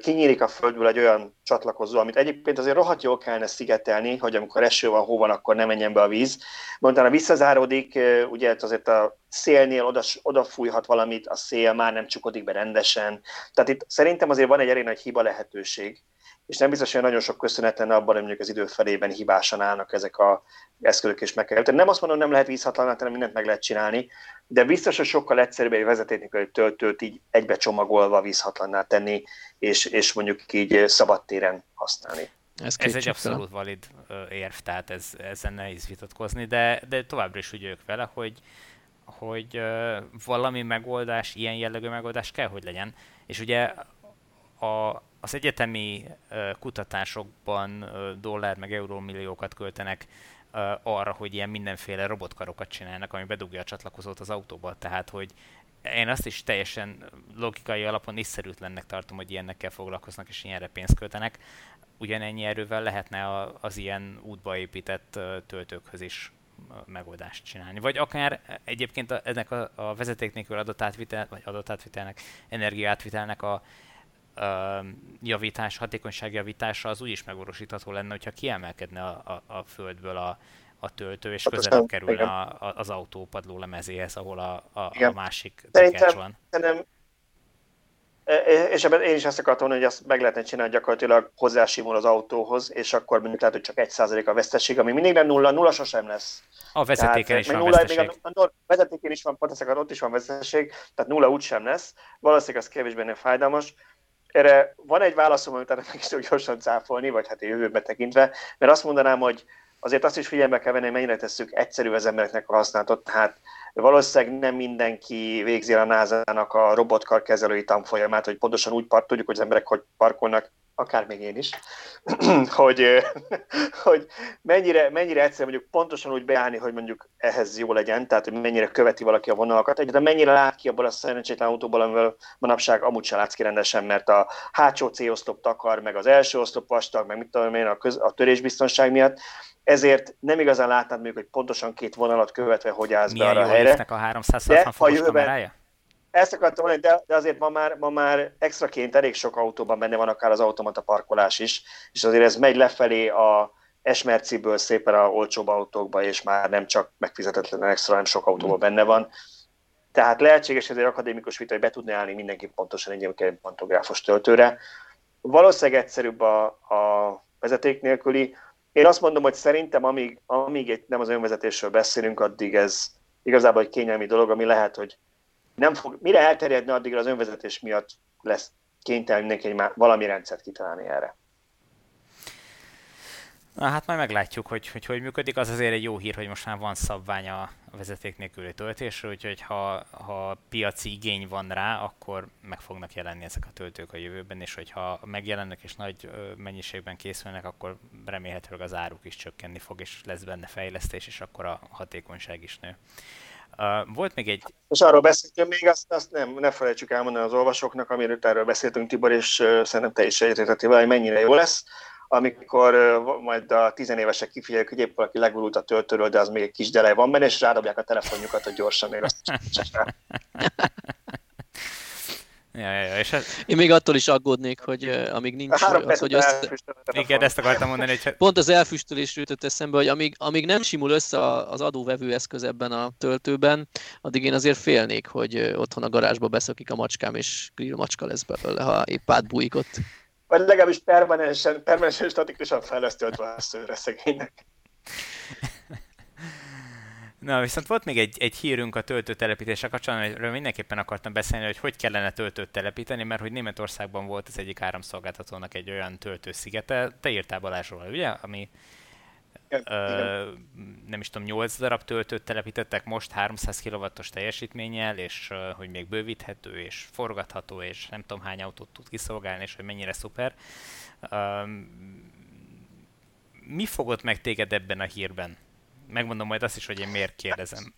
kinyílik a földből egy olyan csatlakozó, amit egyébként azért rohadt jól kellene szigetelni, hogy amikor eső van, hó van, akkor ne menjen be a víz. Mondtam, visszazáródik, ugye azért a szélnél oda, odafújhat valamit, a szél már nem csukodik be rendesen. Tehát itt szerintem azért van egy elég nagy hiba lehetőség, és nem biztos, hogy nagyon sok köszönet lenne abban, hogy mondjuk az idő felében hibásan állnak ezek a eszközök és meg kell. Tehát nem azt mondom, nem lehet vízhatlanítani, mindent meg lehet csinálni, de biztos, hogy sokkal egyszerűbb egy vezetéknélküli töltőt így egybe csomagolva vízhatlanná tenni, és, és mondjuk így szabadtéren használni. Ez, ez egy abszolút valid érv, tehát ez, ezzel nehéz vitatkozni, de, de továbbra is úgy ők vele, hogy, hogy valami megoldás, ilyen jellegű megoldás kell, hogy legyen. És ugye a, az egyetemi kutatásokban dollár meg eurómilliókat költenek arra, hogy ilyen mindenféle robotkarokat csinálnak, ami bedugja a csatlakozót az autóba. Tehát, hogy én azt is teljesen logikai alapon észszerűtlennek tartom, hogy ilyennekkel foglalkoznak és ilyenre pénzt költenek. Ugyanennyi erővel lehetne az ilyen útba épített töltőkhöz is megoldást csinálni. Vagy akár egyébként ennek a, a vezeték nélkül adatátvitel, vagy adatátvitelnek, energiaátvitelnek a javítás, hatékonyságjavítása az úgy is megvalósítható lenne, hogyha kiemelkedne a, a, a földből a, a töltő, és közelebb kerülne a, a, az autó padló lemezéhez, ahol a, a, a másik tekercs van. Szerintem, e, e, és ebben én is ezt akartam mondani, hogy azt meg lehetne csinálni gyakorlatilag hozzásimul az autóhoz, és akkor mondjuk lehet, hogy csak egy százalék a veszteség, ami mindig nem nulla, nulla sosem lesz. A vezetéken tehát, is van nulla, veszteség. Még a, a, a vezetéken is van, pont ott is van veszteség, tehát nulla úgysem lesz. Valószínűleg az kevésbé fájdalmas. Erre van egy válaszom, amit meg is tudok gyorsan cáfolni, vagy hát jövőbe tekintve, mert azt mondanám, hogy azért azt is figyelme kell venni, mennyire tesszük egyszerű az embereknek a használatot, tehát valószínűleg nem mindenki végzi a NASA-nak a robotkar kezelői tanfolyamát, hogy pontosan úgy part, tudjuk, hogy az emberek hogy parkolnak, akár még én is, *clears throat* hogy, *laughs* hogy mennyire, mennyire egyszerű mondjuk pontosan úgy beállni, hogy mondjuk ehhez jó legyen, tehát hogy mennyire követi valaki a vonalakat, egyáltalán mennyire lát ki abból a szerencsétlen autóból, amivel manapság amúgy se látsz ki rendesen, mert a hátsó C-oszlop takar, meg az első oszlop vastag, meg mit tudom én, a, köz, a törésbiztonság miatt, ezért nem igazán látnád még, hogy pontosan két vonalat követve hogy állsz Milyen be arra a helyre. a 360 fokos kamerája? Ezt akartam mondani, de, de azért ma már, ma már extraként elég sok autóban benne van akár az automata parkolás is, és azért ez megy lefelé a Esmerciből szépen a olcsóbb autókba, és már nem csak megfizetetlen extra, nem sok autóban benne van. Tehát lehetséges, hogy egy akadémikus vita, hogy be tudna állni mindenki pontosan egy pantográfos töltőre. Valószínűleg egyszerűbb a, a vezeték nélküli. Én azt mondom, hogy szerintem amíg, amíg nem az önvezetésről beszélünk, addig ez igazából egy kényelmi dolog, ami lehet, hogy nem fog, mire elterjedne, addig az önvezetés miatt lesz kénytelen mindenki egy valami rendszert kitalálni erre. Na hát majd meglátjuk, hogy, hogy hogy működik. Az azért egy jó hír, hogy most már van szabvány a vezeték nélküli töltésről, úgyhogy ha, ha piaci igény van rá, akkor meg fognak jelenni ezek a töltők a jövőben, és hogyha megjelennek és nagy mennyiségben készülnek, akkor remélhetőleg az áruk is csökkenni fog, és lesz benne fejlesztés, és akkor a hatékonyság is nő. Volt még egy... És arról beszéltünk még, azt, azt nem, ne felejtsük elmondani az olvasóknak, amiről erről beszéltünk, Tibor, és szerintem te is egyetértettél vele, hogy mennyire jó lesz, amikor majd a tizenévesek kifigyeljük, hogy épp valaki legurult a töltőről, de az még egy kis delej van benne, és rádobják a telefonjukat, hogy gyorsan azt *laughs* Ja, ja, ja, és ez... Én még attól is aggódnék, hogy uh, amíg nincs... Az, hogy össze... Igen, ezt akartam mondani, hogy... Pont az elfüstölés jutott eszembe, hogy amíg, amíg nem simul össze az adóvevő eszköz ebben a töltőben, addig én azért félnék, hogy otthon a garázsba beszökik a macskám, és grill macska lesz belőle, ha épp átbújik ott. Vagy legalábbis permanensen, permanensen statikusan fejlesztőt a szőre szegénynek. Na, viszont volt még egy, egy hírünk a töltőtelepítése kapcsolatban, amiről mindenképpen akartam beszélni, hogy hogy kellene töltőt telepíteni, mert hogy Németországban volt az egyik áramszolgáltatónak egy olyan töltőszigete, te írtál Balázsról, ugye? Ami igen, ö, nem is tudom, 8 darab töltőt telepítettek most 300 kW-os teljesítménnyel, és hogy még bővíthető, és forgatható, és nem tudom hány autót tud kiszolgálni, és hogy mennyire szuper. Ö, mi fogott meg téged ebben a hírben? Megmondom majd azt is, hogy én miért kérdezem.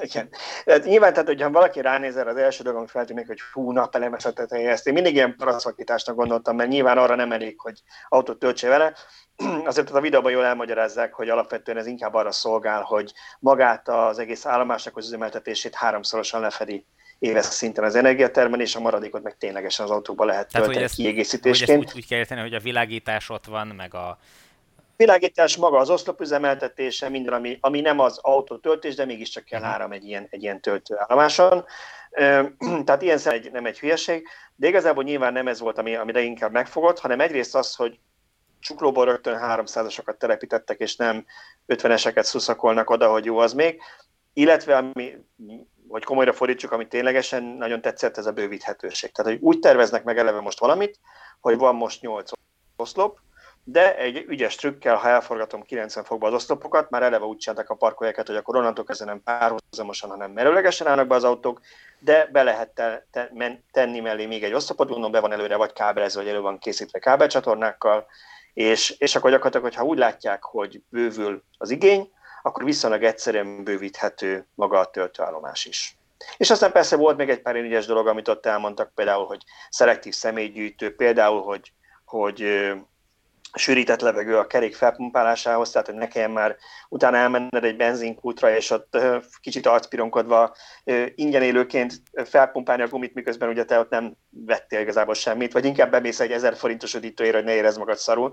Igen. Tehát nyilván, tehát, hogyha valaki ránéz erre, az első dolog, ami feltűnik, hogy hú, napelemes a tetején, ezt én mindig ilyen paraszakításnak gondoltam, mert nyilván arra nem elég, hogy autót töltse vele. *clears throat* Azért a videóban jól elmagyarázzák, hogy alapvetően ez inkább arra szolgál, hogy magát az egész állomásnak az üzemeltetését háromszorosan lefedi éves szinten az energiatermelés, a maradékot meg ténylegesen az autókba lehet tölteni Tehát, hogy kiegészítésként. Hogy ezt úgy, úgy kell érteni, hogy a világítás ott van, meg a világítás maga az oszlopüzemeltetése, minden, ami, ami nem az autótöltés, de mégiscsak kell mhm. áram egy ilyen, egy ilyen töltőállomáson. *clears throat* Tehát ilyen egy, nem egy hülyeség, de igazából nyilván nem ez volt, ami, ami leginkább megfogott, hanem egyrészt az, hogy csuklóból rögtön 300-asokat telepítettek, és nem 50-eseket szuszakolnak oda, hogy jó az még, illetve ami, hogy komolyra fordítsuk, ami ténylegesen nagyon tetszett, ez a bővíthetőség. Tehát, hogy úgy terveznek meg eleve most valamit, hogy van most 8 oszlop, de egy ügyes trükkel, ha elforgatom 90 fokba az oszlopokat, már eleve úgy csináltak a parkolyákat, hogy akkor onnantól kezdve nem párhuzamosan, hanem merőlegesen állnak be az autók, de be lehet te, te, tenni mellé még egy oszlopot, gondolom be van előre vagy kábelezve, vagy elő van készítve kábelcsatornákkal, és, és akkor gyakorlatilag, hogyha úgy látják, hogy bővül az igény, akkor viszonylag egyszerűen bővíthető maga a töltőállomás is. És aztán persze volt még egy pár ügyes dolog, amit ott elmondtak, például, hogy szelektív személygyűjtő, például, hogy, hogy sűrített levegő a kerék felpumpálásához, tehát hogy ne kelljen már utána elmenned egy benzinkútra, és ott kicsit arcpironkodva ingyen élőként felpumpálni a gumit, miközben ugye te ott nem vettél igazából semmit, vagy inkább bemész egy 1000 forintos üdítőért, hogy ne érezd magad szarul.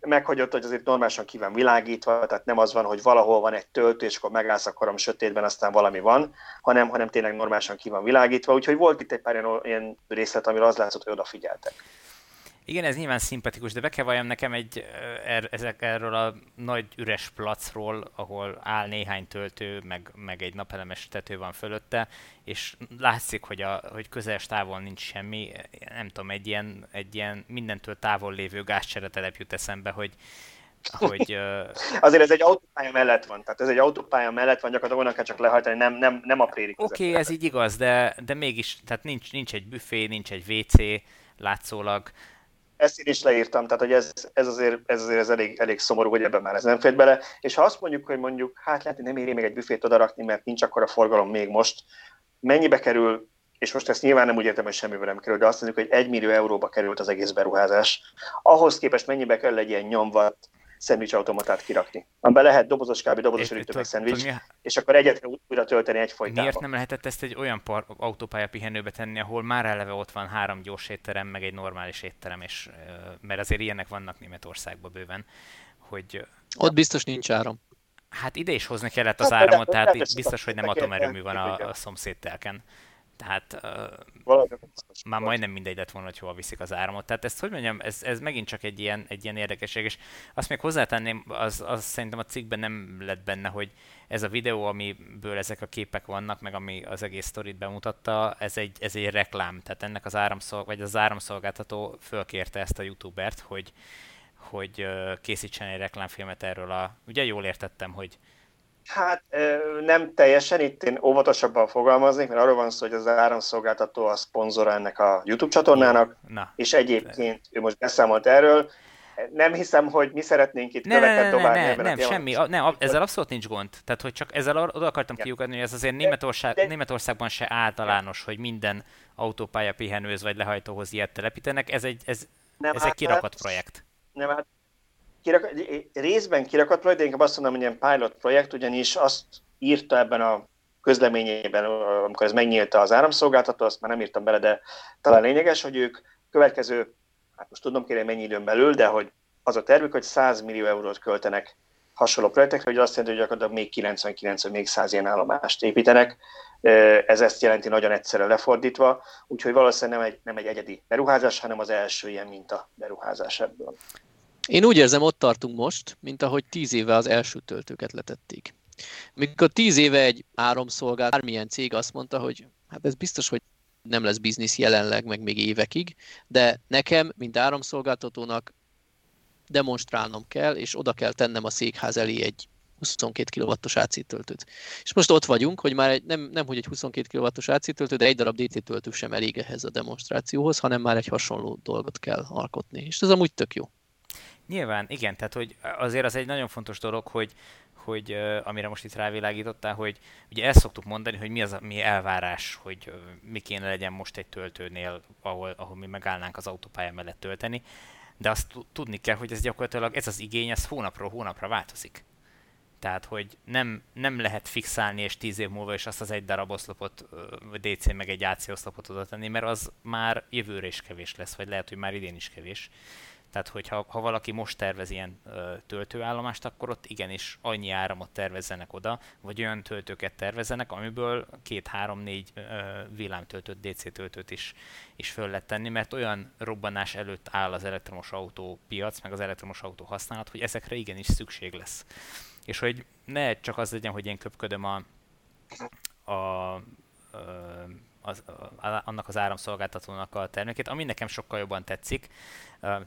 Meghagyott, hogy azért normálisan ki van világítva, tehát nem az van, hogy valahol van egy töltő, és akkor megállsz a sötétben, aztán valami van, hanem, hanem tényleg normálisan ki van világítva. Úgyhogy volt itt egy pár ilyen részlet, amire az látszott, hogy odafigyeltek. Igen, ez nyilván szimpatikus, de be kell valljam nekem egy, er, ezek, erről a nagy üres placról, ahol áll néhány töltő, meg, meg egy napelemes tető van fölötte, és látszik, hogy, a, hogy közeles távol nincs semmi, nem tudom, egy ilyen, egy ilyen mindentől távol lévő gázcseretelep jut eszembe, hogy, hogy... *laughs* Azért ez egy autópálya mellett van, tehát ez egy autópálya mellett van, gyakorlatilag onnan kell csak lehajtani, nem, nem, nem a préri Oké, okay, ez így igaz, de, de mégis, tehát nincs, nincs egy büfé, nincs egy WC, látszólag, ezt én is leírtam, tehát hogy ez, ez azért, ez azért ez elég, elég szomorú, hogy ebben már ez nem fér bele. És ha azt mondjuk, hogy mondjuk, hát lehet, hogy nem éri még egy büfét odarakni, mert nincs akkor a forgalom még most, mennyibe kerül, és most ezt nyilván nem úgy értem, hogy semmivel nem kerül, de azt mondjuk, hogy egy millió euróba került az egész beruházás. Ahhoz képest mennyibe kell egy ilyen nyomvat, szendvicsautomatát kirakni. Amiben lehet dobozos kábé, dobozos üdítő, meg szendvics, és akkor egyet újra tölteni egy folytában. Miért nem lehetett ezt egy olyan par- autópálya pihenőbe tenni, ahol már eleve ott van három gyors étterem, meg egy normális étterem, és, mert azért ilyenek vannak Németországban bőven, hogy... Ott biztos nincs áram. Hát ide is hozni kellett az hát, áramot, tehát biztos, hogy nem atomerőmű van a, a szomszédtelken. Tehát uh, már majdnem mindegy lett volna, hogy hova viszik az áramot. Tehát ezt, hogy mondjam, ez, ez megint csak egy ilyen, egy ilyen érdekesség, és azt még hozzátenném, az, az szerintem a cikkben nem lett benne, hogy ez a videó, amiből ezek a képek vannak, meg ami az egész sztorit bemutatta, ez egy, ez egy reklám. Tehát ennek az áramszolg, vagy az áramszolgáltató fölkérte ezt a youtubert, hogy, hogy készítsen egy reklámfilmet erről a... Ugye jól értettem, hogy Hát nem teljesen, itt én óvatosabban fogalmaznék, mert arról van szó, hogy az áramszolgáltató a szponzora ennek a YouTube csatornának, Na. és egyébként ő most beszámolt erről. Nem hiszem, hogy mi szeretnénk itt ne, köveket ne, dobálni. Ne, ne, nem, semmi, a, nem, ezzel abszolút nincs gond. Tehát, hogy csak ezzel oda akartam ja. kiukadni, hogy ez azért Németország, de, Németországban se általános, hogy minden autópálya pihenőz vagy lehajtóhoz ilyet telepítenek. Ez egy, ez, nem, ez egy kirakott projekt. Nem, hát kirak, részben kirakott projekt, de inkább azt mondom, hogy ilyen pilot projekt, ugyanis azt írta ebben a közleményében, amikor ez megnyílta az áramszolgáltató, azt már nem írtam bele, de talán lényeges, hogy ők következő, hát most tudom kérni mennyi időn belül, de hogy az a tervük, hogy 100 millió eurót költenek hasonló projektekre, hogy azt jelenti, hogy gyakorlatilag még 99 vagy még 100 ilyen állomást építenek. Ez ezt jelenti nagyon egyszerre lefordítva, úgyhogy valószínűleg nem egy, nem egy egyedi beruházás, hanem az első ilyen minta beruházás ebből. Én úgy érzem, ott tartunk most, mint ahogy tíz éve az első töltőket letették. Mikor tíz éve egy áramszolgált, bármilyen cég azt mondta, hogy hát ez biztos, hogy nem lesz biznisz jelenleg, meg még évekig, de nekem, mint áramszolgáltatónak demonstrálnom kell, és oda kell tennem a székház elé egy 22 kW-os AC töltőt. És most ott vagyunk, hogy már egy, nem, nem hogy egy 22 kW-os AC töltő, de egy darab DC töltő sem elég ehhez a demonstrációhoz, hanem már egy hasonló dolgot kell alkotni. És ez amúgy tök jó. Nyilván, igen, tehát hogy azért az egy nagyon fontos dolog, hogy, hogy amire most itt rávilágítottál, hogy ugye ezt szoktuk mondani, hogy mi az a mi elvárás, hogy uh, mi kéne legyen most egy töltőnél, ahol, ahol mi megállnánk az autópálya mellett tölteni, de azt tudni kell, hogy ez gyakorlatilag ez az igény, ez hónapról hónapra változik. Tehát, hogy nem, nem lehet fixálni, és tíz év múlva is azt az egy darab oszlopot, DC meg egy AC oszlopot oda tenni, mert az már jövőre is kevés lesz, vagy lehet, hogy már idén is kevés. Tehát, hogyha ha valaki most tervez ilyen ö, töltőállomást, akkor ott igenis annyi áramot tervezzenek oda, vagy olyan töltőket tervezzenek, amiből két, három, négy villámtöltőt, DC töltőt is, is föl lehet tenni, mert olyan robbanás előtt áll az elektromos autó piac, meg az elektromos autó használat, hogy ezekre igenis szükség lesz. És hogy ne csak az legyen, hogy én köpködöm a, a, a az, annak az áramszolgáltatónak a termékét, ami nekem sokkal jobban tetszik.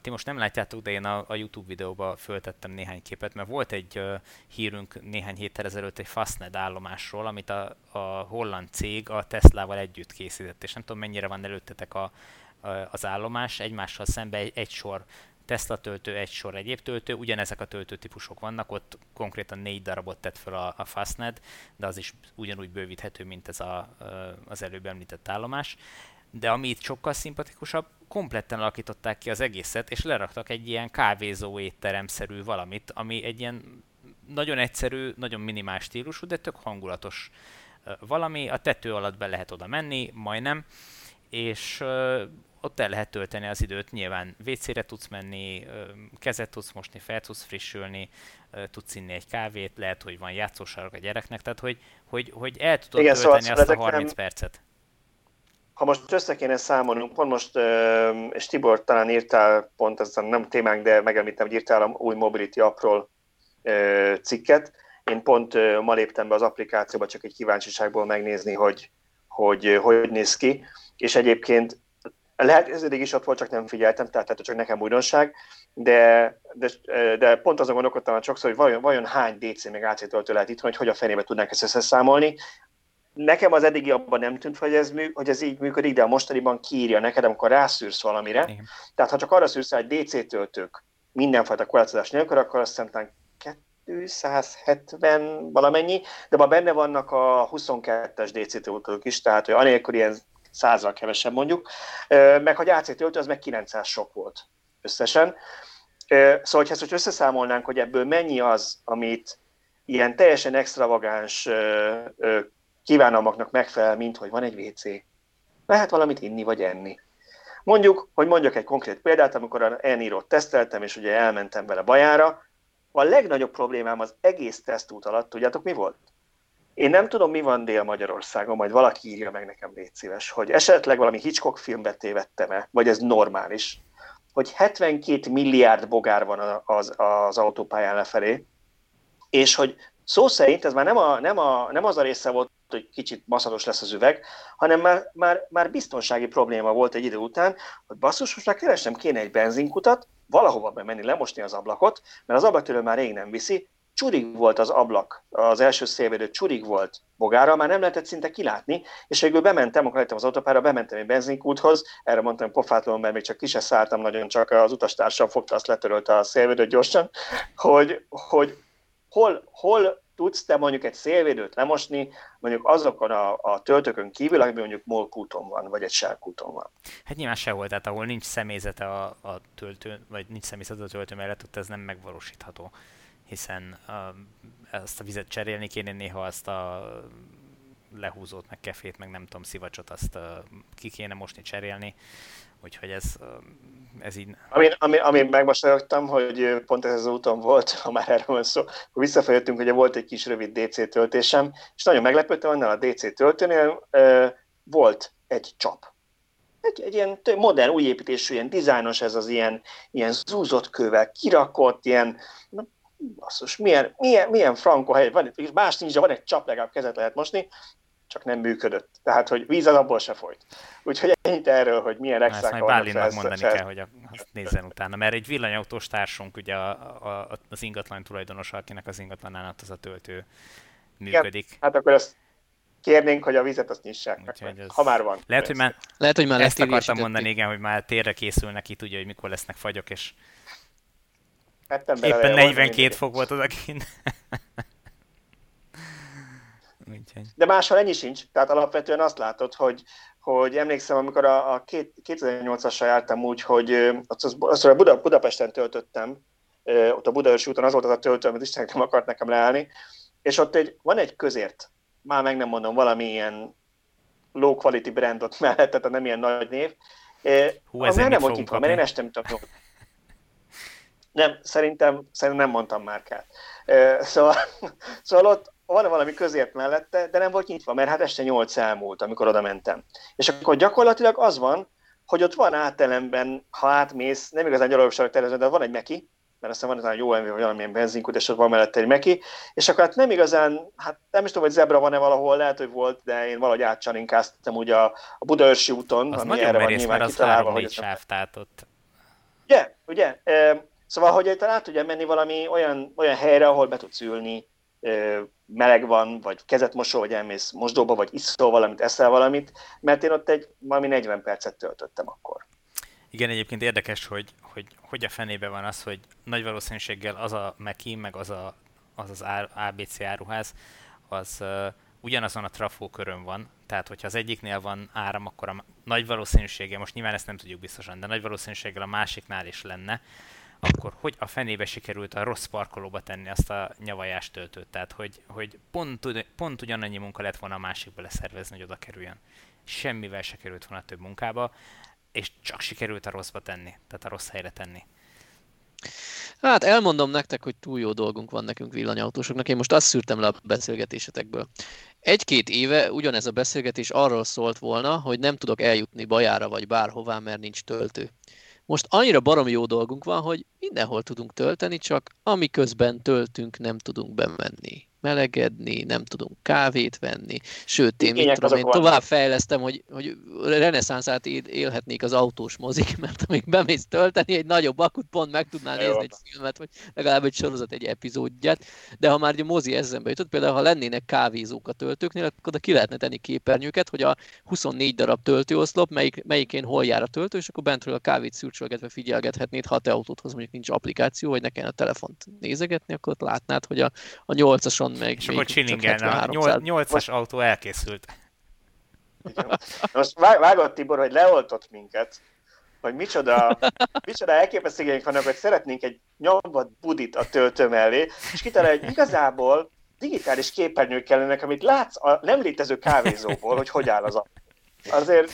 Ti most nem látjátok, de én a, a YouTube videóba föltettem néhány képet, mert volt egy hírünk néhány héttel ezelőtt egy Fastned állomásról, amit a, a holland cég a Teslával együtt készített, és nem tudom mennyire van előttetek a, a, az állomás, egymással szembe egy, egy sor Tesla töltő, egy sor egyéb töltő, ugyanezek a töltőtípusok vannak, ott konkrétan négy darabot tett fel a, a Fastned, de az is ugyanúgy bővíthető, mint ez a, az előbb említett állomás. De ami itt sokkal szimpatikusabb, kompletten alakították ki az egészet, és leraktak egy ilyen kávézó étteremszerű valamit, ami egy ilyen nagyon egyszerű, nagyon minimál stílusú, de tök hangulatos valami. A tető alatt be lehet oda menni, majdnem, és ott el lehet tölteni az időt, nyilván WC-re tudsz menni, kezet tudsz mosni, fel tudsz frissülni, tudsz inni egy kávét, lehet, hogy van játszósarok a gyereknek, tehát hogy, hogy, hogy el tudod Igen, tölteni szóval azt a 30 nem... percet. Ha most össze kéne számolnunk, pont most, és Tibor talán írtál, pont ez nem témánk, de megemlítem, hogy írtál a új Mobility appról cikket. Én pont ma léptem be az applikációba, csak egy kíváncsiságból megnézni, hogy hogy, hogy néz ki. És egyébként lehet, ez eddig is ott volt, csak nem figyeltem, tehát, tehát csak nekem újdonság, de, de, de pont azon gondolkodtam hogy sokszor, hogy vajon, vajon hány DC még AC töltő lehet itt, hogy hogy a fenébe tudnánk ezt összeszámolni. Nekem az eddigi abban nem tűnt, hogy ez, mű, hogy ez így működik, de a mostaniban kiírja neked, amikor rászűrsz valamire. Igen. Tehát ha csak arra szűrsz, hogy DC töltők mindenfajta korlátozás nélkül, akkor azt hiszem 270 valamennyi, de ma benne vannak a 22-es DC töltők is, tehát hogy anélkül ilyen százal kevesebb mondjuk, meg hogy AC töltő, az meg 900 sok volt összesen. Szóval, hogy ezt hogy összeszámolnánk, hogy ebből mennyi az, amit ilyen teljesen extravagáns kívánalmaknak megfelel, mint hogy van egy WC, lehet valamit inni vagy enni. Mondjuk, hogy mondjak egy konkrét példát, amikor a Enirót teszteltem, és ugye elmentem vele bajára, a legnagyobb problémám az egész tesztút alatt, tudjátok mi volt? Én nem tudom, mi van Dél-Magyarországon, majd valaki írja meg nekem, légy szíves, hogy esetleg valami Hitchcock filmbe tévedtem-e, vagy ez normális, hogy 72 milliárd bogár van az, az autópályán lefelé, és hogy szó szerint ez már nem, a, nem, a, nem az a része volt, hogy kicsit maszatos lesz az üveg, hanem már, már, már biztonsági probléma volt egy idő után, hogy basszus, most már keresem kéne egy benzinkutat, valahova bemenni, lemosni az ablakot, mert az ablaktörő már rég nem viszi, csurig volt az ablak, az első szélvédő csurig volt bogára, már nem lehetett szinte kilátni, és végül bementem, amikor lettem az autópára, bementem egy benzinkúthoz, erre mondtam pofátlanul, mert még csak ki se szálltam nagyon, csak az utastársam fogta, azt letörölte a szélvédőt gyorsan, hogy, hogy hol, hol tudsz te mondjuk egy szélvédőt lemosni, mondjuk azokon a, a töltőkön kívül, ami mondjuk molkúton van, vagy egy sárkúton van. Hát nyilván sehol, tehát ahol nincs személyzete a, a töltő, vagy nincs személyzete a töltő mellett, ott ez nem megvalósítható hiszen uh, ezt a vizet cserélni kéne néha azt a lehúzót, meg kefét, meg nem tudom, szivacsot, azt uh, ki kéne mosni, cserélni, úgyhogy ez, uh, ez így... Ami, ami, ami megmosolyogtam, hogy pont ez az úton volt, ha már erről van szó, hogy visszafeljöttünk, hogy volt egy kis rövid DC töltésem, és nagyon meglepődtem, annál a DC töltőnél uh, volt egy csap. Egy, egy ilyen modern, új építésű, ilyen dizájnos ez az ilyen, ilyen zúzott kővel kirakott, ilyen basszus, milyen, milyen, milyen frankó hely, van, más nincs, van egy csap, legalább kezet lehet mosni, csak nem működött. Tehát, hogy víz az abból se folyt. Úgyhogy ennyit erről, hogy milyen extrák vannak. Bálinnak mondani fel. kell, hogy a, azt nézzen utána, mert egy villanyautós társunk, ugye a, a, az ingatlan tulajdonos, akinek az ingatlanán az a töltő működik. Igen, hát akkor ezt kérnénk, hogy a vizet azt nyissák meg, ez... ha már van. Lehet, hogy már, Lehet, hogy már ezt akartam mondani, igen, hogy már térre készül neki, tudja, hogy mikor lesznek fagyok, és Éppen 42 fok volt De máshol ennyi sincs. Tehát alapvetően azt látod, hogy, hogy emlékszem, amikor a, a 2008-assal jártam úgy, hogy azt, azt Buda, Budapesten töltöttem, ott a Budaörsi úton az volt az a töltő, amit Istenek nem akart nekem leállni, és ott egy, van egy közért, már meg nem mondom, valami ilyen low quality brandot mellett, tehát nem ilyen nagy név, Hú, ez nem volt nyitva, mert én este nem tudom. Nem, szerintem, szerintem nem mondtam márkát. Szóval, *laughs* szóval ott van valami közért mellette, de nem volt nyitva, mert hát este nyolc elmúlt, amikor oda mentem. És akkor gyakorlatilag az van, hogy ott van átelemben, ha átmész, nem igazán gyalogosság tervező, de van egy meki, mert aztán van egy jó ember, vagy valamilyen benzinkút, és ott van mellette egy meki, és akkor hát nem igazán, hát nem is tudom, hogy zebra van-e valahol, lehet, hogy volt, de én valahogy átcsaninkáztam ugye a, a Budaörsi úton, az ami erre van nyilván az kitalálva, hogy sáv, tehát ott... Ugye, ugye, szóval, hogy talán át tudja menni valami olyan, olyan helyre, ahol be tudsz ülni, meleg van, vagy kezet mosol, vagy elmész mosdóba, vagy iszol valamit, eszel valamit, mert én ott egy valami 40 percet töltöttem akkor. Igen, egyébként érdekes, hogy, hogy hogy a fenébe van az, hogy nagy valószínűséggel az a Meki, meg az a, az, az ABC áruház, az uh, ugyanazon a trafó körön van, tehát hogyha az egyiknél van áram, akkor a nagy valószínűséggel, most nyilván ezt nem tudjuk biztosan, de nagy valószínűséggel a másiknál is lenne, akkor hogy a fenébe sikerült a rossz parkolóba tenni azt a nyavajás töltőt? Tehát, hogy, hogy pont, pont ugyanannyi munka lett volna a másikba leszervezni, hogy oda kerüljön. Semmivel se került volna több munkába, és csak sikerült a rosszba tenni, tehát a rossz helyre tenni. Hát elmondom nektek, hogy túl jó dolgunk van nekünk villanyautósoknak. Én most azt szűrtem le a beszélgetésetekből. Egy-két éve ugyanez a beszélgetés arról szólt volna, hogy nem tudok eljutni Bajára vagy bárhová, mert nincs töltő. Most annyira baromi jó dolgunk van, hogy mindenhol tudunk tölteni, csak amiközben töltünk, nem tudunk bemenni melegedni, nem tudunk kávét venni, sőt, én, mit tudom, én tovább fejlesztem, hogy, hogy reneszánszát élhetnék az autós mozik, *laughs* mert amíg bemész tölteni egy nagyobb akut, pont meg tudnál nézni egy filmet, vagy legalább egy sorozat, egy epizódját, de ha már egy mozi eszembe jutott, például ha lennének kávézók a töltőknél, akkor oda ki lehetne tenni képernyőket, hogy a 24 darab töltőoszlop, melyik, melyikén hol jár a töltő, és akkor bentről a kávét szürcsölgetve figyelgethetnéd, ha te autódhoz mondjuk nincs applikáció, vagy ne kellene a telefont nézegetni, akkor ott látnád, hogy a, a 8-ason meg És akkor csilingelne, a 8-as autó elkészült. Igen. Most vágott Tibor, hogy leoltott minket, hogy micsoda, micsoda elképesztőgeink vannak, hogy szeretnénk egy nyomvat budit a töltő mellé, és kitalál, hogy igazából digitális képernyők kellenek, amit látsz a nem létező kávézóból, hogy hogy áll az autó. Azért...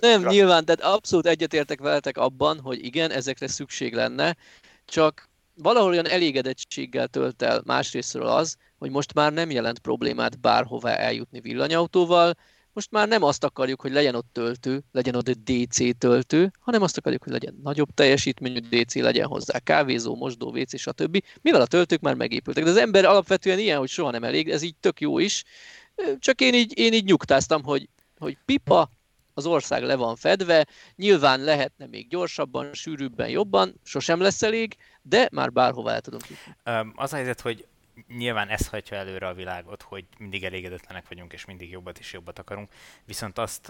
Nem, gra- nyilván, tehát abszolút egyetértek veletek abban, hogy igen, ezekre szükség lenne, csak valahol olyan elégedettséggel tölt el másrésztről az, hogy most már nem jelent problémát bárhová eljutni villanyautóval, most már nem azt akarjuk, hogy legyen ott töltő, legyen ott DC töltő, hanem azt akarjuk, hogy legyen nagyobb teljesítményű DC, legyen hozzá kávézó, mosdó, WC, stb. Mivel a töltők már megépültek. De az ember alapvetően ilyen, hogy soha nem elég, ez így tök jó is. Csak én így, én így nyugtáztam, hogy, hogy pipa, az ország le van fedve, nyilván lehetne még gyorsabban, sűrűbben, jobban, sosem lesz elég, de már bárhova el tudunk jutni. Az a helyzet, hogy nyilván ez hagyja előre a világot, hogy mindig elégedetlenek vagyunk, és mindig jobbat és jobbat akarunk. Viszont azt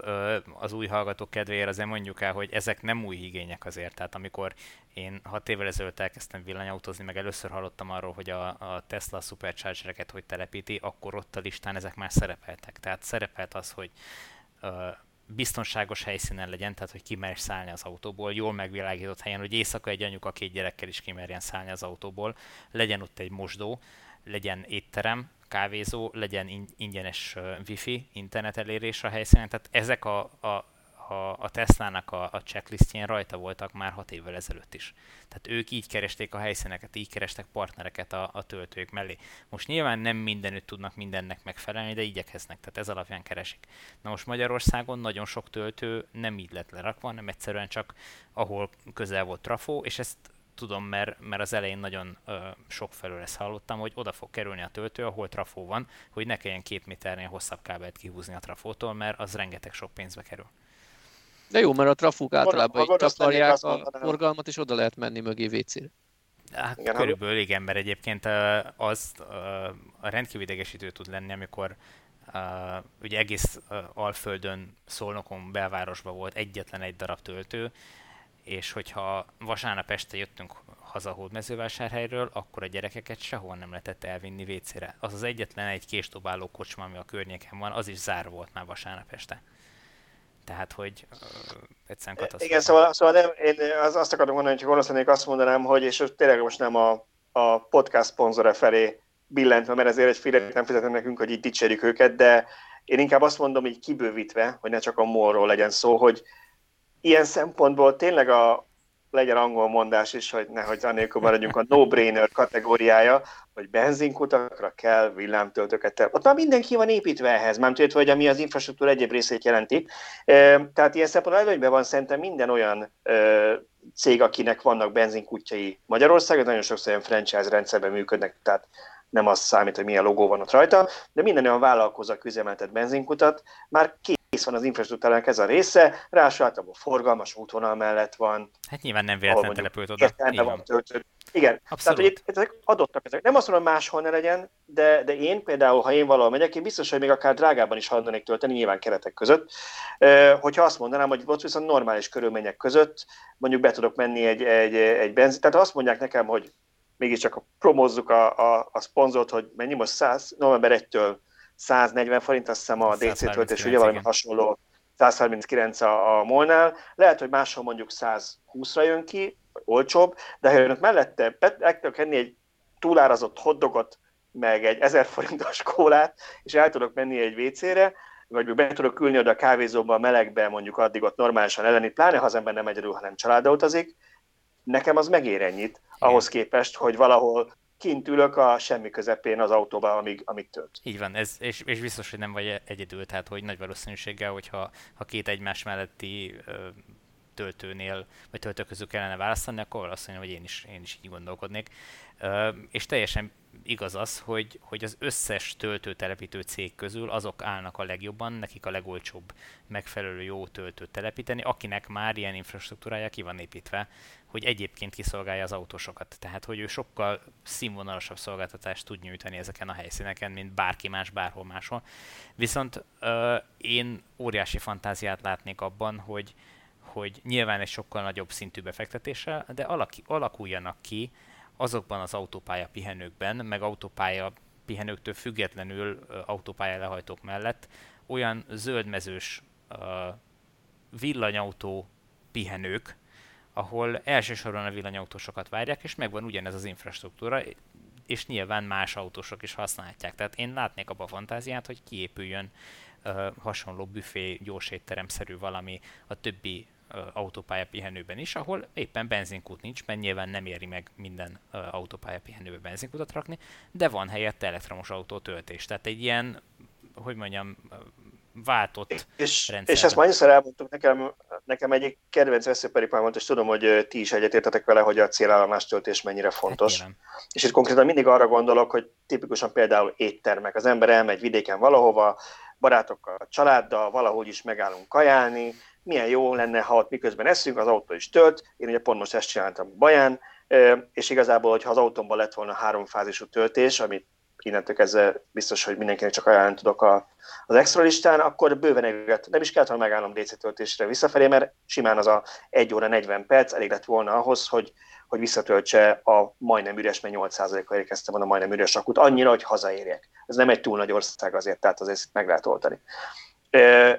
az új hallgatók kedvéért azért mondjuk el, hogy ezek nem új igények azért. Tehát amikor én hat évvel ezelőtt elkezdtem villanyautózni, meg először hallottam arról, hogy a, a Tesla Superchargereket hogy telepíti, akkor ott a listán ezek már szerepeltek. Tehát szerepelt az, hogy biztonságos helyszínen legyen, tehát hogy kimerj szállni az autóból, jól megvilágított helyen, hogy éjszaka egy anyuka két gyerekkel is kimerjen szállni az autóból, legyen ott egy mosdó, legyen étterem, kávézó, legyen ingyenes wifi, internet elérés a helyszínen, tehát ezek a, a, a, a Tesla-nak a, a checklistjén rajta voltak már hat évvel ezelőtt is. Tehát ők így keresték a helyszíneket, így kerestek partnereket a, a töltők mellé. Most nyilván nem mindenütt tudnak mindennek megfelelni, de igyekeznek, tehát ez alapján keresik. Na most Magyarországon nagyon sok töltő nem így lett lerakva, hanem egyszerűen csak ahol közel volt trafó, és ezt tudom, mert, mert az elején nagyon ö, sok felől ezt hallottam, hogy oda fog kerülni a töltő, ahol trafó van, hogy ne kelljen két méternél hosszabb kábelt kihúzni a trafótól, mert az rengeteg sok pénzbe kerül. De jó, mert a trafók általában így takarják a forgalmat, és oda lehet menni mögé WC-re. Hát igen, körülbelül igen, mert egyébként az a rendkívül idegesítő tud lenni, amikor uh, ugye egész uh, Alföldön, Szolnokon, belvárosban volt egyetlen egy darab töltő, és hogyha vasárnap este jöttünk haza Hódmezővásárhelyről, akkor a gyerekeket sehol nem lehetett elvinni vécére. Az az egyetlen egy késdobáló kocsma, ami a környéken van, az is zárva volt már vasárnap este. Tehát, hogy uh, egyszerűen katasztrófa. Igen, szóval, szóval nem, én az, azt akarom mondani, hogy gonosz lennék, azt mondanám, hogy, és tényleg most nem a, a podcast szponzora felé billentve, mert ezért egy félét nem fizetnek nekünk, hogy így dicsérjük őket, de én inkább azt mondom így kibővítve, hogy ne csak a morról legyen szó, hogy ilyen szempontból tényleg a, legyen angol mondás is, hogy nehogy annélkül maradjunk a no-brainer kategóriája, hogy benzinkutakra kell villámtöltőket. Ott már mindenki van építve ehhez, már tudod, hogy ami az infrastruktúra egyéb részét jelenti. Tehát ilyen szempontból előnyben van szerintem minden olyan cég, akinek vannak benzinkutjai Magyarországon, nagyon sokszor ilyen franchise rendszerben működnek, tehát nem az számít, hogy milyen logó van ott rajta, de minden olyan vállalkozó, aki üzemeltet benzinkutat, már kész van az infrastruktúrának ez a része, ráadásul általában forgalmas útvonal mellett van. Hát nyilván nem véletlen települt oda. Van Igen, Abszolút. tehát hogy ezek adottak ezek. Nem azt mondom, máshol ne legyen, de, de én például, ha én valahol megyek, én biztos, hogy még akár drágában is hajlanék tölteni, nyilván keretek között, hogyha azt mondanám, hogy ott viszont normális körülmények között mondjuk be tudok menni egy, egy, egy benzin. Tehát azt mondják nekem, hogy mégiscsak promozzuk a, a, a szponzort, hogy mennyi most 100, november 1-től 140 forint, azt hiszem a DC töltés, ugye valami hasonló 139 a, a molnál. Lehet, hogy máshol mondjuk 120-ra jön ki, olcsóbb, de ha önök mellette el tudok enni egy túlárazott hotdogot, meg egy 1000 forintos kólát, és el tudok menni egy WC-re, vagy be tudok ülni oda a kávézóba a melegbe, mondjuk addig ott normálisan ellenni, pláne ha az ember nem egyedül, hanem családdal utazik, nekem az megér ennyit, ahhoz képest, hogy valahol kint ülök a semmi közepén az autóban, amíg, amíg tölt. Így van, ez, és, és biztos, hogy nem vagy egyedül, tehát hogy nagy valószínűséggel, hogyha ha két egymás melletti ö, töltőnél, vagy töltő közül kellene választani, akkor mondja, hogy én is, én is így gondolkodnék. Ö, és teljesen igaz az, hogy, hogy az összes töltőtelepítő cég közül azok állnak a legjobban, nekik a legolcsóbb megfelelő jó töltőt telepíteni, akinek már ilyen infrastruktúrája ki van építve, hogy egyébként kiszolgálja az autósokat. Tehát, hogy ő sokkal színvonalasabb szolgáltatást tud nyújtani ezeken a helyszíneken, mint bárki más bárhol máshol. Viszont ö, én óriási fantáziát látnék abban, hogy, hogy nyilván egy sokkal nagyobb szintű befektetéssel, de alaki, alakuljanak ki azokban az autópálya pihenőkben, meg autópálya pihenőktől függetlenül autópálya lehajtók mellett olyan zöldmezős uh, villanyautó pihenők, ahol elsősorban a villanyautósokat várják, és megvan ugyanez az infrastruktúra, és nyilván más autósok is használják. Tehát én látnék abba a fantáziát, hogy kiépüljön uh, hasonló büfé, gyorsétteremszerű valami a többi autópálya pihenőben is, ahol éppen benzinkút nincs, mert nyilván nem éri meg minden autópálya pihenőbe benzinkutat rakni, de van helyette elektromos autótöltés. Tehát egy ilyen, hogy mondjam, váltott és, rendszer. És ezt már annyiszor elmondtuk, nekem, nekem egyik kedvenc veszőperipám volt, és tudom, hogy ti is egyetértetek vele, hogy a célállomás töltés mennyire fontos. Hát, és itt konkrétan mindig arra gondolok, hogy tipikusan például éttermek. Az ember elmegy vidéken valahova, barátokkal, családdal, valahogy is megállunk kajálni, milyen jó lenne, ha ott miközben eszünk, az autó is tölt, én ugye pont most ezt csináltam Baján, és igazából, hogyha az autómban lett volna háromfázisú töltés, amit innentől kezdve biztos, hogy mindenkinek csak ajánlani tudok a, az extra listán, akkor bőven elég nem is kellett volna megállnom DC töltésre visszafelé, mert simán az a 1 óra 40 perc elég lett volna ahhoz, hogy, hogy visszatöltse a majdnem üres, mert 8%-kal érkeztem volna a majdnem üres akut, annyira, hogy hazaérjek. Ez nem egy túl nagy ország azért, tehát azért meg lehet oltani.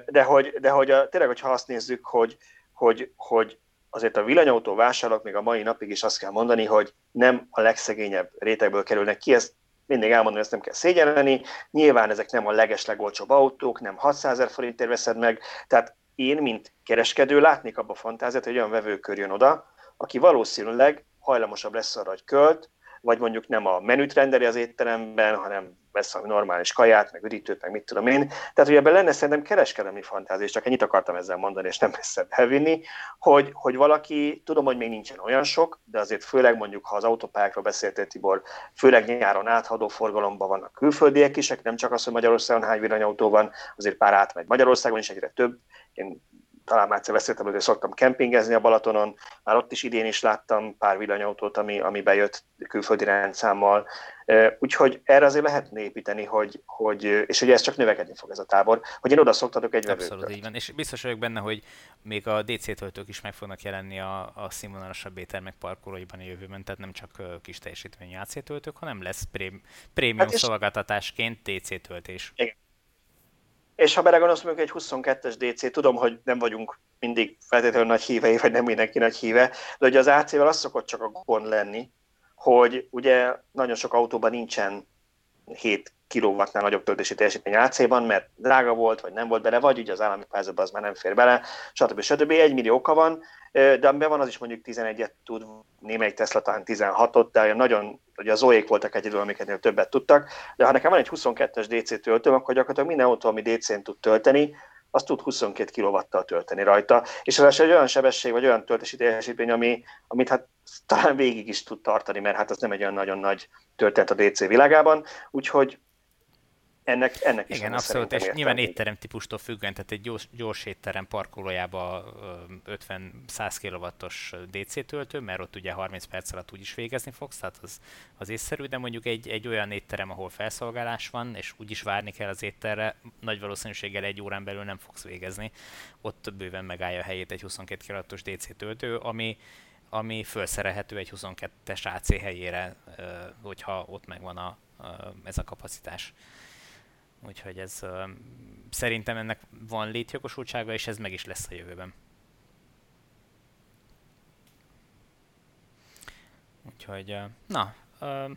De hogy, de hogy a, tényleg, hogyha azt nézzük, hogy, hogy, hogy azért a villanyautó vásárlók még a mai napig is azt kell mondani, hogy nem a legszegényebb rétegből kerülnek ki, ezt mindig elmondom, ezt nem kell szégyenleni. Nyilván ezek nem a leges legolcsóbb autók, nem 600 ezer forintért veszed meg, tehát én, mint kereskedő látnék abba a fantáziát, hogy olyan vevőkör jön oda, aki valószínűleg hajlamosabb lesz arra, hogy költ, vagy mondjuk nem a menüt rendeli az étteremben, hanem vesz a normális kaját, meg üdítőt, meg mit tudom én. Tehát, hogy ebben lenne szerintem kereskedelmi fantázia, és csak ennyit akartam ezzel mondani, és nem messzebb elvinni, hogy, hogy valaki, tudom, hogy még nincsen olyan sok, de azért főleg mondjuk, ha az autópályákról beszéltél, Tibor, főleg nyáron áthadó forgalomban vannak külföldiek is, nem csak az, hogy Magyarországon hány villanyautó van, azért pár átmegy Magyarországon is egyre több. Én talán már egyszer beszéltem, hogy szoktam kempingezni a Balatonon, már ott is idén is láttam pár villanyautót, ami, ami bejött külföldi rendszámmal, úgyhogy erre azért lehet építeni, hogy, hogy, és hogy ez csak növekedni fog ez a tábor, hogy én oda szoktatok egy vevőt. Abszolút így van, és biztos vagyok benne, hogy még a DC töltők is meg fognak jelenni a, a színvonalasabb éttermek parkolóiban a jövőben, tehát nem csak kis teljesítményű AC töltők, hanem lesz prém, prémium hát szolgáltatásként DC töltés. Igen és ha belegondolsz mondjuk egy 22-es DC, tudom, hogy nem vagyunk mindig feltétlenül nagy hívei, vagy nem mindenki nagy híve, de ugye az AC-vel az szokott csak a gond lenni, hogy ugye nagyon sok autóban nincsen 7 kilowattnál nagyobb töltési teljesítmény AC-ban, mert drága volt, vagy nem volt bele, vagy ugye az állami pályázatban az már nem fér bele, stb. stb. Egy millió oka van, de amiben van az is mondjuk 11-et tud, némelyik Tesla talán 16-ot, de nagyon, ugye az Zoék voltak egy idő, amiket többet tudtak, de ha nekem van egy 22-es DC töltőm, akkor gyakorlatilag minden autó, ami DC-n tud tölteni, azt tud 22 kW tölteni rajta, és ez egy olyan sebesség, vagy olyan töltési teljesítmény, ami, amit hát talán végig is tud tartani, mert hát az nem egy olyan nagyon nagy történet a DC világában, úgyhogy ennek, ennek is Igen, abszolút, és nyilván étterem típustól függően, tehát egy gyors, gyors étterem parkolójába 50-100 kW-os DC töltő, mert ott ugye 30 perc alatt úgyis végezni fogsz, tehát az, az észszerű, de mondjuk egy, egy olyan étterem, ahol felszolgálás van, és úgyis várni kell az étterre, nagy valószínűséggel egy órán belül nem fogsz végezni. Ott bőven megállja a helyét egy 22 kW-os DC töltő, ami, ami felszerelhető egy 22-es AC helyére, hogyha ott megvan a, ez a kapacitás. Úgyhogy ez uh, szerintem ennek van létjogosultsága, és ez meg is lesz a jövőben. Úgyhogy, uh, na, uh,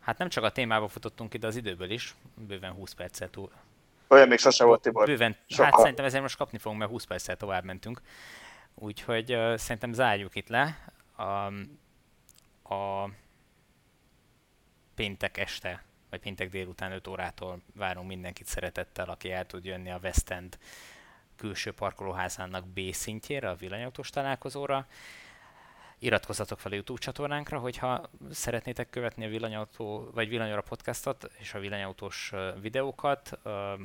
hát nem csak a témába futottunk ide az időből is, bőven 20 perccel túl. Olyan még sose volt, Tibor. Bőven, Soha. hát szerintem ezért most kapni fogunk, mert 20 perccel tovább mentünk. Úgyhogy uh, szerintem zárjuk itt le. Um, a péntek este vagy péntek délután 5 órától várunk mindenkit szeretettel, aki el tud jönni a West End külső parkolóházának B szintjére, a villanyautós találkozóra. Iratkozzatok fel a YouTube csatornánkra, hogyha szeretnétek követni a villanyautó, vagy villanyóra podcastot és a villanyautós videókat,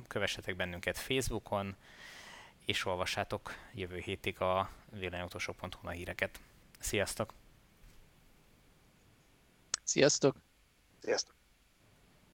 kövessetek bennünket Facebookon, és olvassátok jövő hétig a villanyautosok.hu a híreket. Sziasztok! Sziasztok! Sziasztok!